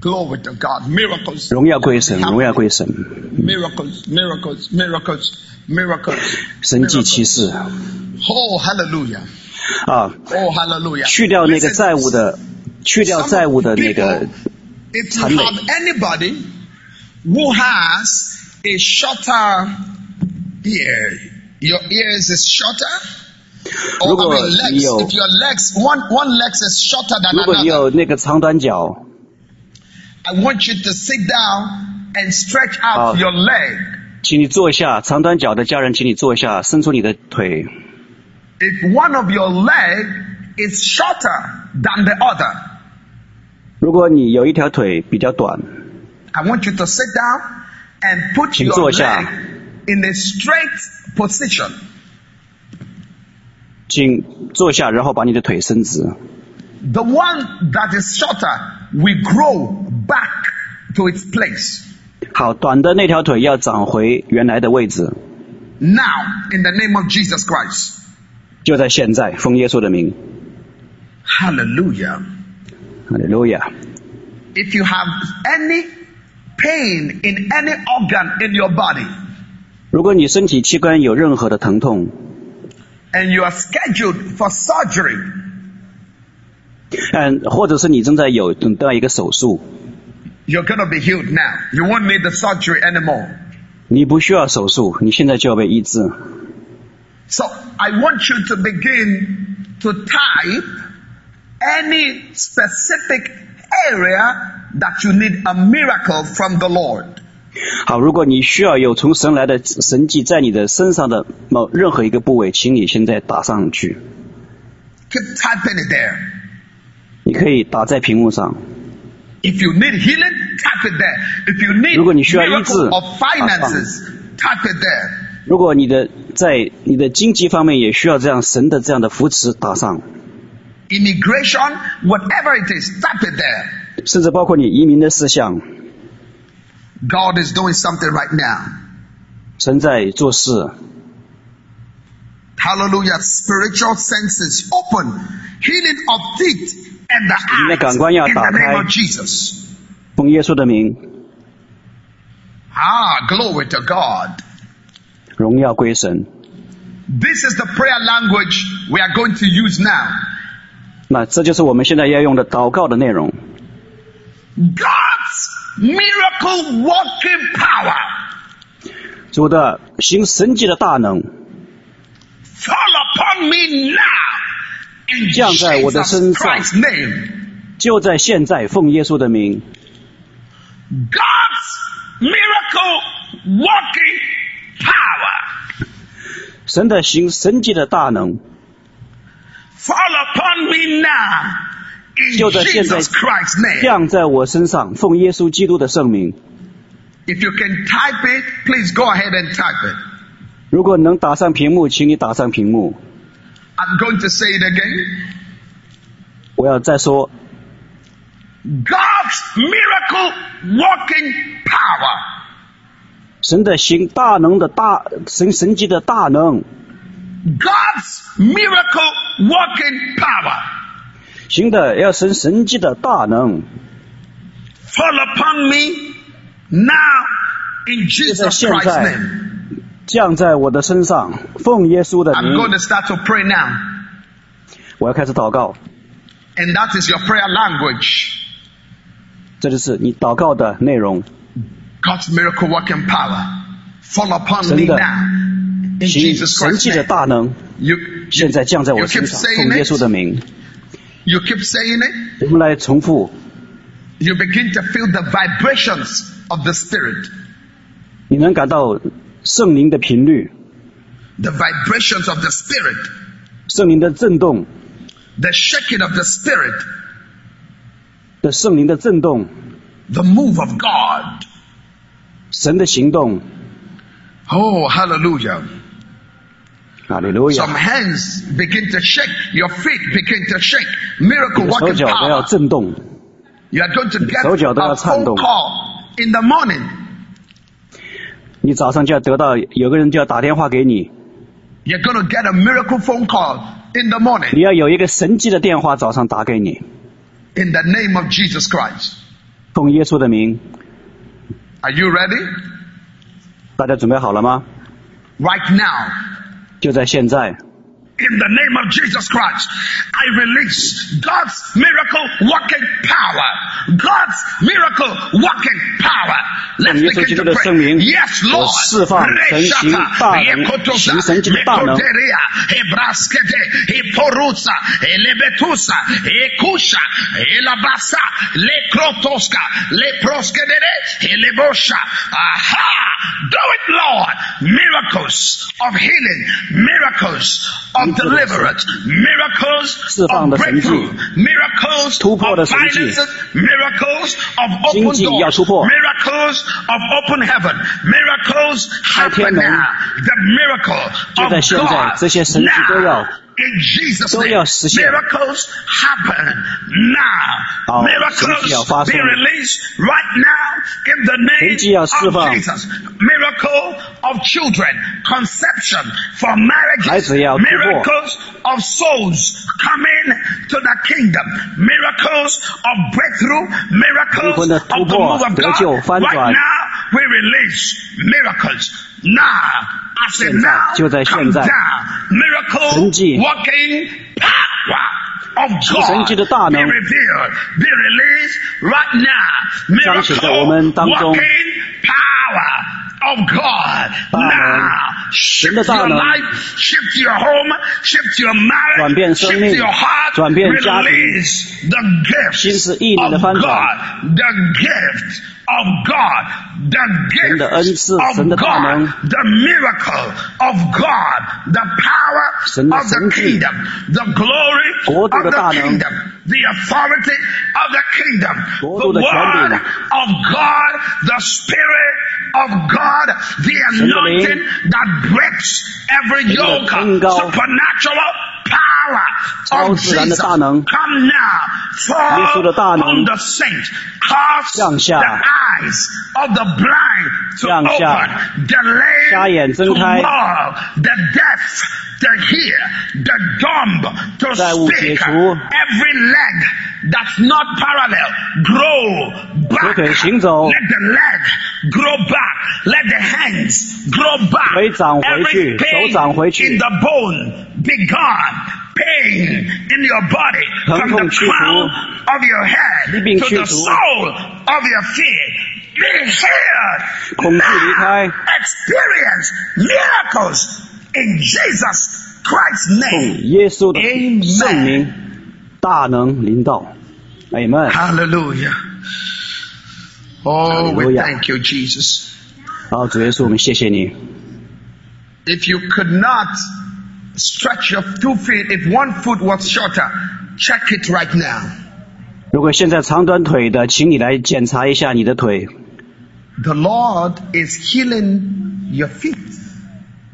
Speaker 3: Glory to God. Miracles.
Speaker 4: 荣耀归神，荣耀归神，
Speaker 3: Miracles, miracles, miracles, miracles.
Speaker 4: 神迹奇
Speaker 3: miracles.
Speaker 4: 事
Speaker 3: Oh, hallelujah.
Speaker 4: 啊，
Speaker 3: Oh, hallelujah.
Speaker 4: 去掉那个
Speaker 3: Listen,
Speaker 4: 债务的，去掉
Speaker 3: some
Speaker 4: 债务的那个
Speaker 3: people, If you
Speaker 4: 残累
Speaker 3: have anybody who has a shorter ear, your ears is shorter. Or
Speaker 4: 如果
Speaker 3: I mean
Speaker 4: 你
Speaker 3: legs.
Speaker 4: 有
Speaker 3: If your legs, one one leg is shorter than
Speaker 4: 如果你
Speaker 3: another,
Speaker 4: 有那个长短脚，
Speaker 3: I want you to sit down and stretch out
Speaker 4: Oh.
Speaker 3: your leg.
Speaker 4: 请你坐下，长短脚的家人，请你坐下，伸出你的腿。
Speaker 3: If one of your leg is shorter than the other,
Speaker 4: 如果你有一条腿比较短，
Speaker 3: I want you to sit down and put
Speaker 4: 请
Speaker 3: your
Speaker 4: 坐下。
Speaker 3: leg in a straight position.
Speaker 4: 请坐下，然后把你的腿伸直。
Speaker 3: The one that is shorter will grow back to its place.
Speaker 4: 好，短的那条腿要长回原来的位置，
Speaker 3: Now, in the name of Jesus Christ.
Speaker 4: 就在现在，奉耶稣的名，
Speaker 3: Hallelujah.
Speaker 4: 哈利路亚。
Speaker 3: If you have any pain in any organ in your body
Speaker 4: 如果你身体器官有任何的疼痛，
Speaker 3: and you are scheduled for surgery,
Speaker 4: 嗯，或者是你正在有等待一个手术，
Speaker 3: you're going to be healed now. You won't need the surgery anymore.
Speaker 4: 你不需要手术，你现在就要被医治。
Speaker 3: So I want you to begin to type any specific area that you need a miracle from the Lord.
Speaker 4: 好，如果你需要有从神来的神迹在你的身上的某任何一个部位，请你现在打上去。
Speaker 3: Keep typing it there.
Speaker 4: 你可以打在屏幕上。
Speaker 3: If you need healing, type it there. If you need
Speaker 4: 如果你需要医治，
Speaker 3: miracle of finances, type it there.
Speaker 4: 如果你的在你的经济方面也需要这样神的这样的扶持打上，
Speaker 3: Immigration, whatever it is, type it there.
Speaker 4: 甚至包括你移民的事项，
Speaker 3: God is doing something right now.
Speaker 4: 神在做事。
Speaker 3: Hallelujah. Spiritual senses open. Healing of teeth and the
Speaker 4: 你的
Speaker 3: eyes
Speaker 4: 感官要
Speaker 3: in
Speaker 4: 打
Speaker 3: the
Speaker 4: 开。
Speaker 3: name of Jesus.
Speaker 4: 奉耶稣的名，
Speaker 3: Ah, glory to God.
Speaker 4: 荣耀归神。
Speaker 3: This is the prayer language we are going to use now.
Speaker 4: 那这就是我们现在要用的祷告的内容。
Speaker 3: God's miracle working power
Speaker 4: 主的行神迹的大能
Speaker 3: fall upon me now in
Speaker 4: 降在我的身
Speaker 3: Jesus
Speaker 4: 上。
Speaker 3: Christ's name.
Speaker 4: 就在现在，奉耶稣的名，
Speaker 3: God's miracle working power
Speaker 4: 神的行神迹的大能
Speaker 3: fall upon me now in
Speaker 4: 就在现在
Speaker 3: Jesus Christ's name.
Speaker 4: 降在我身上，奉耶稣基督的圣名。
Speaker 3: If you can type it, please go ahead and type it.
Speaker 4: 如果能打上屏幕，请你打上屏幕。
Speaker 3: I'm going to say it again.
Speaker 4: 我要再说，
Speaker 3: God's miracle working power
Speaker 4: 神的行大能的大神神迹的大能，
Speaker 3: God's miracle working power
Speaker 4: 行的要神神迹的大能，
Speaker 3: fall upon me now in
Speaker 4: 就在
Speaker 3: Jesus
Speaker 4: 现
Speaker 3: Christ's
Speaker 4: 在
Speaker 3: name.
Speaker 4: 降在我的身上，奉耶稣的
Speaker 3: I'm
Speaker 4: 名
Speaker 3: going，to start to pray now.
Speaker 4: 我要开始祷告。
Speaker 3: And that is your prayer language.
Speaker 4: 这就是你祷告的内容。
Speaker 3: God's miracle working power. fall upon
Speaker 4: 神
Speaker 3: me
Speaker 4: 的
Speaker 3: now. In
Speaker 4: 行
Speaker 3: Jesus
Speaker 4: 神
Speaker 3: Christ's
Speaker 4: 迹的
Speaker 3: name.
Speaker 4: 大能，
Speaker 3: You,
Speaker 4: 现在降在
Speaker 3: you
Speaker 4: 我
Speaker 3: keep
Speaker 4: 身上，
Speaker 3: saying
Speaker 4: 奉耶稣的
Speaker 3: it.
Speaker 4: 名，
Speaker 3: You keep saying it.
Speaker 4: 我们来重复。
Speaker 3: You begin to feel the vibrations of the Spirit.
Speaker 4: 你能感到 圣灵的频率，
Speaker 3: The vibrations of the Spirit.
Speaker 4: 圣灵的震动，
Speaker 3: The shaking of the Spirit.
Speaker 4: 的圣灵的震动，
Speaker 3: The move of God.
Speaker 4: 神的行动。
Speaker 3: Oh, hallelujah.
Speaker 4: 哈利路
Speaker 3: Some
Speaker 4: 亚！
Speaker 3: hands begin to shake. Your feet begin to shake.
Speaker 4: 你
Speaker 3: Miracle
Speaker 4: 的手
Speaker 3: working
Speaker 4: 脚都要
Speaker 3: power.
Speaker 4: 震动，
Speaker 3: You are going to get
Speaker 4: 手脚都要
Speaker 3: a
Speaker 4: 颤
Speaker 3: phone
Speaker 4: 动。
Speaker 3: call in the morning.
Speaker 4: 你早上就要得到有个人就要打电话给你，
Speaker 3: You're going to get a miracle phone call in the morning
Speaker 4: 你要有一个神迹的电话早上打给你，
Speaker 3: in the name of Jesus Christ.
Speaker 4: 奉耶稣的名，
Speaker 3: Are you ready?
Speaker 4: 大家准备好了吗？
Speaker 3: Right now,
Speaker 4: 就在现在，
Speaker 3: in the name of Jesus Christ, I release God's miracle working power. God's miracle working power. Let's
Speaker 4: 奉耶稣
Speaker 3: begin
Speaker 4: 基
Speaker 3: to
Speaker 4: 督的圣
Speaker 3: pray.
Speaker 4: 名，
Speaker 3: Yes,
Speaker 4: 我
Speaker 3: Lord.
Speaker 4: 释放神行大能，行神迹的大能。
Speaker 3: Mekoteria, Hebraskete, Eporusa, Elebetusa, Ekusha, Elabasa, Lekrotoska, Leproskedere, Elebosha. Aha! Do it, Lord. Miracles of healing, miracles of of deliverance, miracles of breakthrough, miracles of finances, miracles of open doors, miracles of open heaven, miracles happen now. The miracle of God now. In Jesus' name, miracles happen now. Miracles be released right now in the name of Jesus. Miracle of children, conception for marriages, miracles of souls coming to the kingdom, miracles of breakthrough, miracles of the move of God. Right now, we release miracles. Now
Speaker 4: 现在
Speaker 3: now,
Speaker 4: 就在
Speaker 3: come
Speaker 4: 现在
Speaker 3: down. Miracle
Speaker 4: 神迹
Speaker 3: working power of
Speaker 4: 神
Speaker 3: God
Speaker 4: 迹的大
Speaker 3: be
Speaker 4: 能
Speaker 3: revealed, be released right now.
Speaker 4: 彰显在我
Speaker 3: Miracle
Speaker 4: 们当中
Speaker 3: working power of God
Speaker 4: 大能
Speaker 3: now.
Speaker 4: 神
Speaker 3: Shift
Speaker 4: 的大
Speaker 3: your
Speaker 4: 能
Speaker 3: life, shift your home, shift your
Speaker 4: 转变
Speaker 3: marriage,
Speaker 4: 生
Speaker 3: shift
Speaker 4: 命
Speaker 3: your heart,
Speaker 4: 转变家庭
Speaker 3: release the
Speaker 4: 心
Speaker 3: gift
Speaker 4: 思意念的
Speaker 3: of
Speaker 4: 翻
Speaker 3: God,
Speaker 4: 转
Speaker 3: the gift of God, the gift of God, the miracle of God, the power of the kingdom, the glory of the kingdom, the authority of the kingdom, the word of God, the spirit of God, the anointing that breaks every yoke, supernatural power
Speaker 4: 超
Speaker 3: of
Speaker 4: 自然的
Speaker 3: Jesus.
Speaker 4: 大能
Speaker 3: Come now,
Speaker 4: 耶稣
Speaker 3: fall
Speaker 4: 的大能
Speaker 3: on the saints, cause
Speaker 4: 降下
Speaker 3: the eyes of the blind to
Speaker 4: 降下
Speaker 3: open, the
Speaker 4: 瞎
Speaker 3: lame
Speaker 4: 眼睁
Speaker 3: to
Speaker 4: 开
Speaker 3: walk, the deaf to hear, the dumb to
Speaker 4: 债务解
Speaker 3: speak,
Speaker 4: 除
Speaker 3: every leg that's not parallel grow
Speaker 4: 左
Speaker 3: back.
Speaker 4: 腿行走
Speaker 3: Let the leg grow back. Let the hands grow back.
Speaker 4: 腿长回去
Speaker 3: Every pain
Speaker 4: 手长回去
Speaker 3: in the bone be gone. Pain in your body
Speaker 4: 疼
Speaker 3: from
Speaker 4: 痛
Speaker 3: the
Speaker 4: 去除
Speaker 3: crown of your head
Speaker 4: 疾病
Speaker 3: to
Speaker 4: 去
Speaker 3: the
Speaker 4: 除
Speaker 3: sole of your feet. Be healed.
Speaker 4: 恐惧离开
Speaker 3: Now Experience miracles in Jesus Christ's
Speaker 4: 奉
Speaker 3: name.
Speaker 4: 耶稣的
Speaker 3: Amen
Speaker 4: 圣名，大能临到，Amen。
Speaker 3: Hallelujah. Oh, we
Speaker 4: Hallelujah.
Speaker 3: thank you, Jesus.
Speaker 4: 好，主耶稣，我们谢谢你。
Speaker 3: If you could not stretch your two feet, if one foot was shorter, check it right now.
Speaker 4: 如果现在长短腿的，请你来检查一下你的腿。
Speaker 3: The Lord is healing your feet.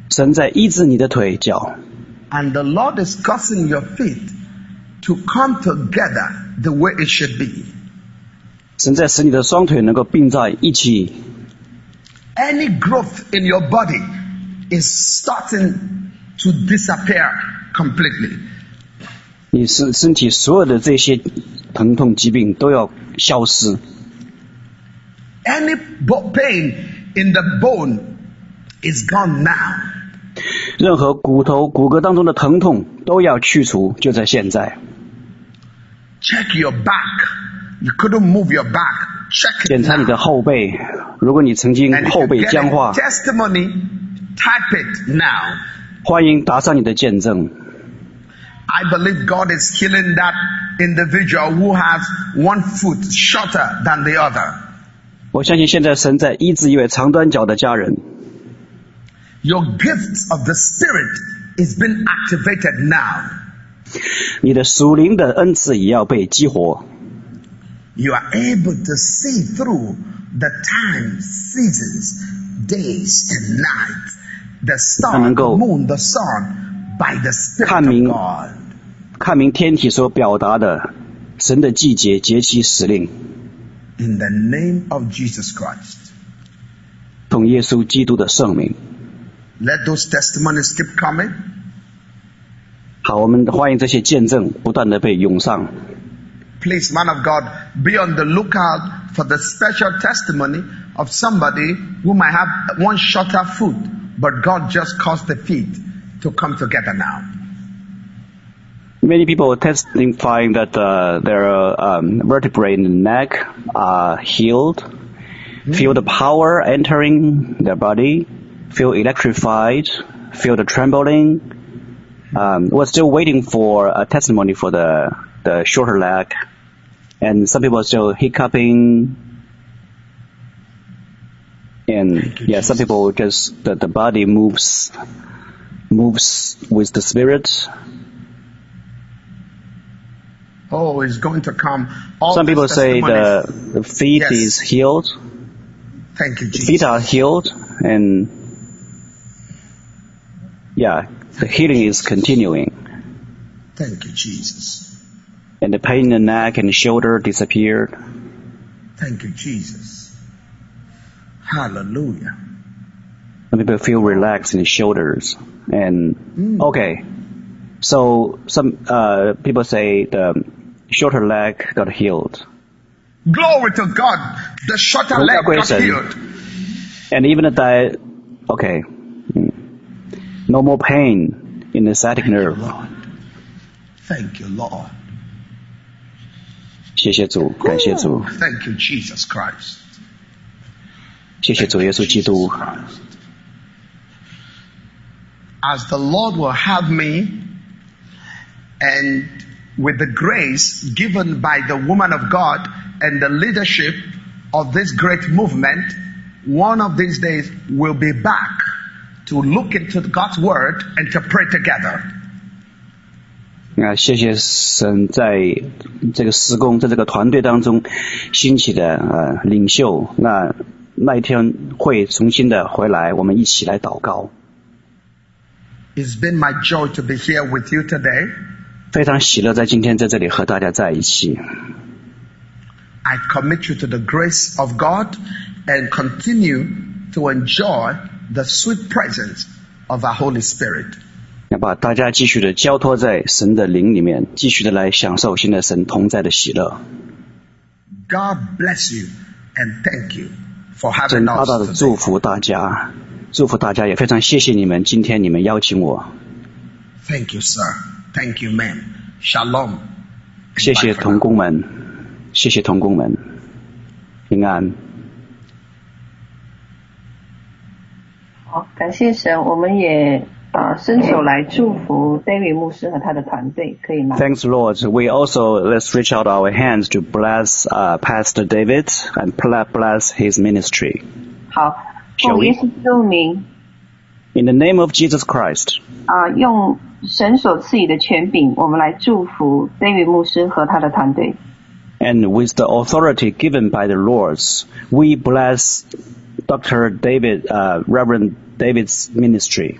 Speaker 4: 神在医治你的腿脚，
Speaker 3: And the Lord is causing your feet to come together the way it should be.
Speaker 4: 神在使你的双腿能够并在一起。
Speaker 3: Any growth in your body is starting to disappear completely.
Speaker 4: 你身身体所有的这些疼痛疾病都要消失，
Speaker 3: Any bo- pain in the bone is gone now.
Speaker 4: 任何骨头骨骼当中的疼痛都要去除，就在现在。
Speaker 3: Check your back. You couldn't move your back check
Speaker 4: 检
Speaker 3: it
Speaker 4: 查你的
Speaker 3: now.
Speaker 4: 后背，如果你曾经
Speaker 3: And if
Speaker 4: 后
Speaker 3: you
Speaker 4: 背
Speaker 3: get
Speaker 4: 僵
Speaker 3: a
Speaker 4: 化，
Speaker 3: testimony, type it now.
Speaker 4: 欢迎打上你的见证。
Speaker 3: I believe God is healing that individual who has one foot shorter than the other.
Speaker 4: 我相信现在神在医治一位长短脚的家人，
Speaker 3: Your gifts of the Spirit is being activated now.
Speaker 4: 你的属灵的恩赐也要被激活。
Speaker 3: You are able to see through the times, seasons, days, and nights, the star, the
Speaker 4: 能够
Speaker 3: moon, the sun, by the Spirit
Speaker 4: 看明
Speaker 3: of God.
Speaker 4: 看明天体所表达的神的季节、节期、时令，
Speaker 3: In the name of Jesus Christ.
Speaker 4: 奉耶稣基督的圣名。
Speaker 3: Let those testimonies keep coming.
Speaker 4: 好，我们欢迎这些见证不断的被涌上。
Speaker 3: Please, man of God, be on the lookout for the special testimony of somebody who might have one shorter foot, but God just caused the feet to come together now.
Speaker 4: Many people testifying that uh, their um, vertebrae in the neck are healed, feel the power entering their body, feel electrified, feel the trembling. Um, we're still waiting for a testimony for the the shorter leg, and some people are still hiccuping. And yeah, some people just the, the body moves moves with the spirit.
Speaker 3: Oh, it's going to come. All
Speaker 4: Some people say the, the feet
Speaker 3: Yes.
Speaker 4: is healed.
Speaker 3: Thank you, Jesus.
Speaker 4: feet are healed and yeah, the healing is continuing.
Speaker 3: Thank you, Jesus.
Speaker 4: And the pain in the neck and shoulder disappeared.
Speaker 3: Thank you, Jesus. Hallelujah.
Speaker 4: Some people feel relaxed in the shoulders. And okay, so some uh, people say the shorter leg got healed.
Speaker 3: Glory to God. The shorter
Speaker 4: Glory
Speaker 3: leg
Speaker 4: to
Speaker 3: got
Speaker 4: God.
Speaker 3: healed.
Speaker 4: And even the di- okay, mm, no more pain in the sciatic nerve.
Speaker 3: Lord. Thank you, Lord.
Speaker 4: 谢谢主，感谢主，
Speaker 3: Thank you, Jesus Christ.
Speaker 4: 谢谢主耶稣基督。
Speaker 3: As the Lord will have me, and with the grace given by the woman of God and the leadership of this great movement, one of these days we'll be back to look into God's word and to pray together.
Speaker 4: 啊，谢谢神在这个施工，在这个团队当中兴起的呃领袖。那 那一天会重新的回来，我们一起来祷告。
Speaker 3: It's been my joy to be here with you today.
Speaker 4: 非常喜乐在今天在这里和大家在一起。
Speaker 3: I commit you to the grace of God and continue to enjoy the sweet presence of our Holy Spirit.
Speaker 4: 要把大家继续的交托在神的灵里面，继续的来享受现在神同在的喜乐。
Speaker 3: God bless you and thank you for
Speaker 4: 真大大的祝福大家，祝福大家，也非常谢谢你们，今天你们邀请我
Speaker 3: ，Thank you, sir. Thank you, ma'am. Shalom.
Speaker 4: 谢谢童工们，谢谢童工们，平安。
Speaker 5: 好，感谢神，我们也 呃伸手来祝福 David 牧师和他的团队，可以吗？
Speaker 4: Thanks, Lord. We also let's reach out our hands to bless uh, Pastor David and pl- bless his ministry.
Speaker 5: 好，
Speaker 4: Shall
Speaker 5: 奉
Speaker 4: we?
Speaker 5: 耶稣基督名
Speaker 4: In the name of Jesus Christ,
Speaker 5: 啊、用神所赐予的权柄，我们来祝福 David 牧师和他的团队。
Speaker 4: and with the authority given by the Lords, we bless Dr. David, uh, Reverend David's ministry.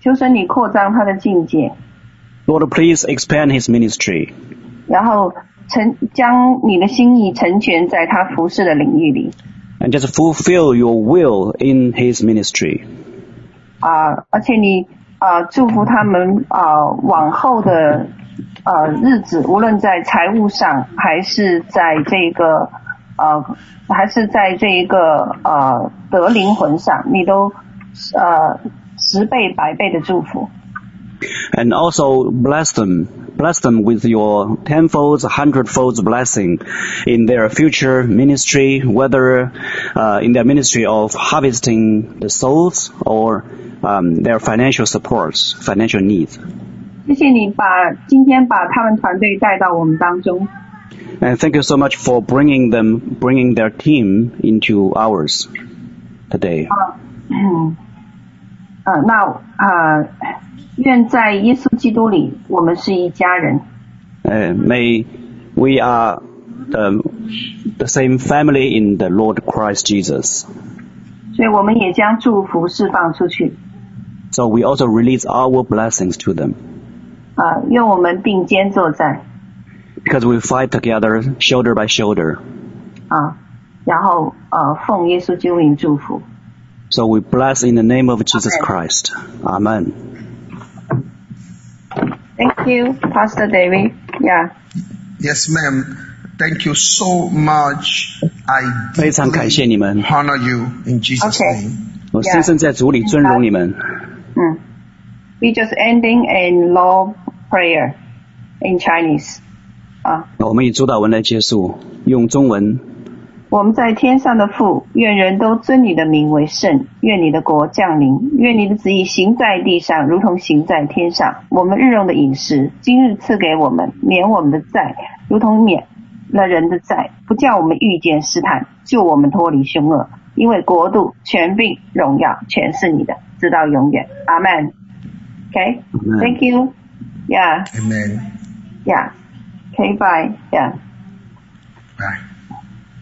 Speaker 5: 求神你扩张他的境界
Speaker 4: ，Lord, please expand his ministry.
Speaker 5: 然后成将你的心意成全在他服侍的领域里。
Speaker 4: And just fulfill your will in his ministry.
Speaker 5: 啊、而且你啊、祝福他们啊、往后的呃日子，无论在财务上，还是在这个呃，还是在这一个呃得灵魂上，你都呃十倍百倍的祝福。
Speaker 4: And also bless them, bless them with your tenfolds, hundredfolds blessing in their future ministry, whether uh, in their ministry of harvesting the souls or um, their financial supports, financial needs.
Speaker 5: 谢谢你把今天把他们团队带到我们当中，
Speaker 4: And thank you so much for bringing them, bringing their team into ours today.
Speaker 5: 啊，嗯， 呃，那啊、愿在耶稣基督里，我们是一家人。
Speaker 4: Uh, may we are the, the same family in the Lord Christ Jesus.
Speaker 5: 所以我们也将祝福释放出去，
Speaker 4: So we also release our blessings to them
Speaker 5: 啊、愿我们并肩作战，
Speaker 4: because we fight together, shoulder by shoulder.
Speaker 5: 啊，然后呃，奉耶稣基督名祝福。
Speaker 4: So we bless in the name of Jesus
Speaker 5: Amen.
Speaker 4: Christ. Amen.
Speaker 5: Thank you, Pastor David. Yeah.
Speaker 3: Yes, ma'am. Thank you so much. I honor you in Jesus'
Speaker 5: okay.
Speaker 3: name.
Speaker 4: 我深深在主里尊荣你们。
Speaker 5: 嗯。We just ending in long prayer in Chinese. Ah. 啊。
Speaker 4: 我们以主祷文来结束，用中文
Speaker 5: 我们在天上的父，愿人都尊你的名为圣，愿你的国降临，愿你的旨意行在地上，如同行在天上。我们日用的饮食，今日赐给我们，免我们的债，如同免了人的债，不叫我们遇见试探，救我们脱离凶恶。因为国度、权柄、荣耀，全是你的，直到永远。阿门。Okay,
Speaker 4: Amen.
Speaker 5: thank you. Yeah,
Speaker 3: Amen.
Speaker 5: yeah. Okay, bye. Yeah.
Speaker 3: Bye.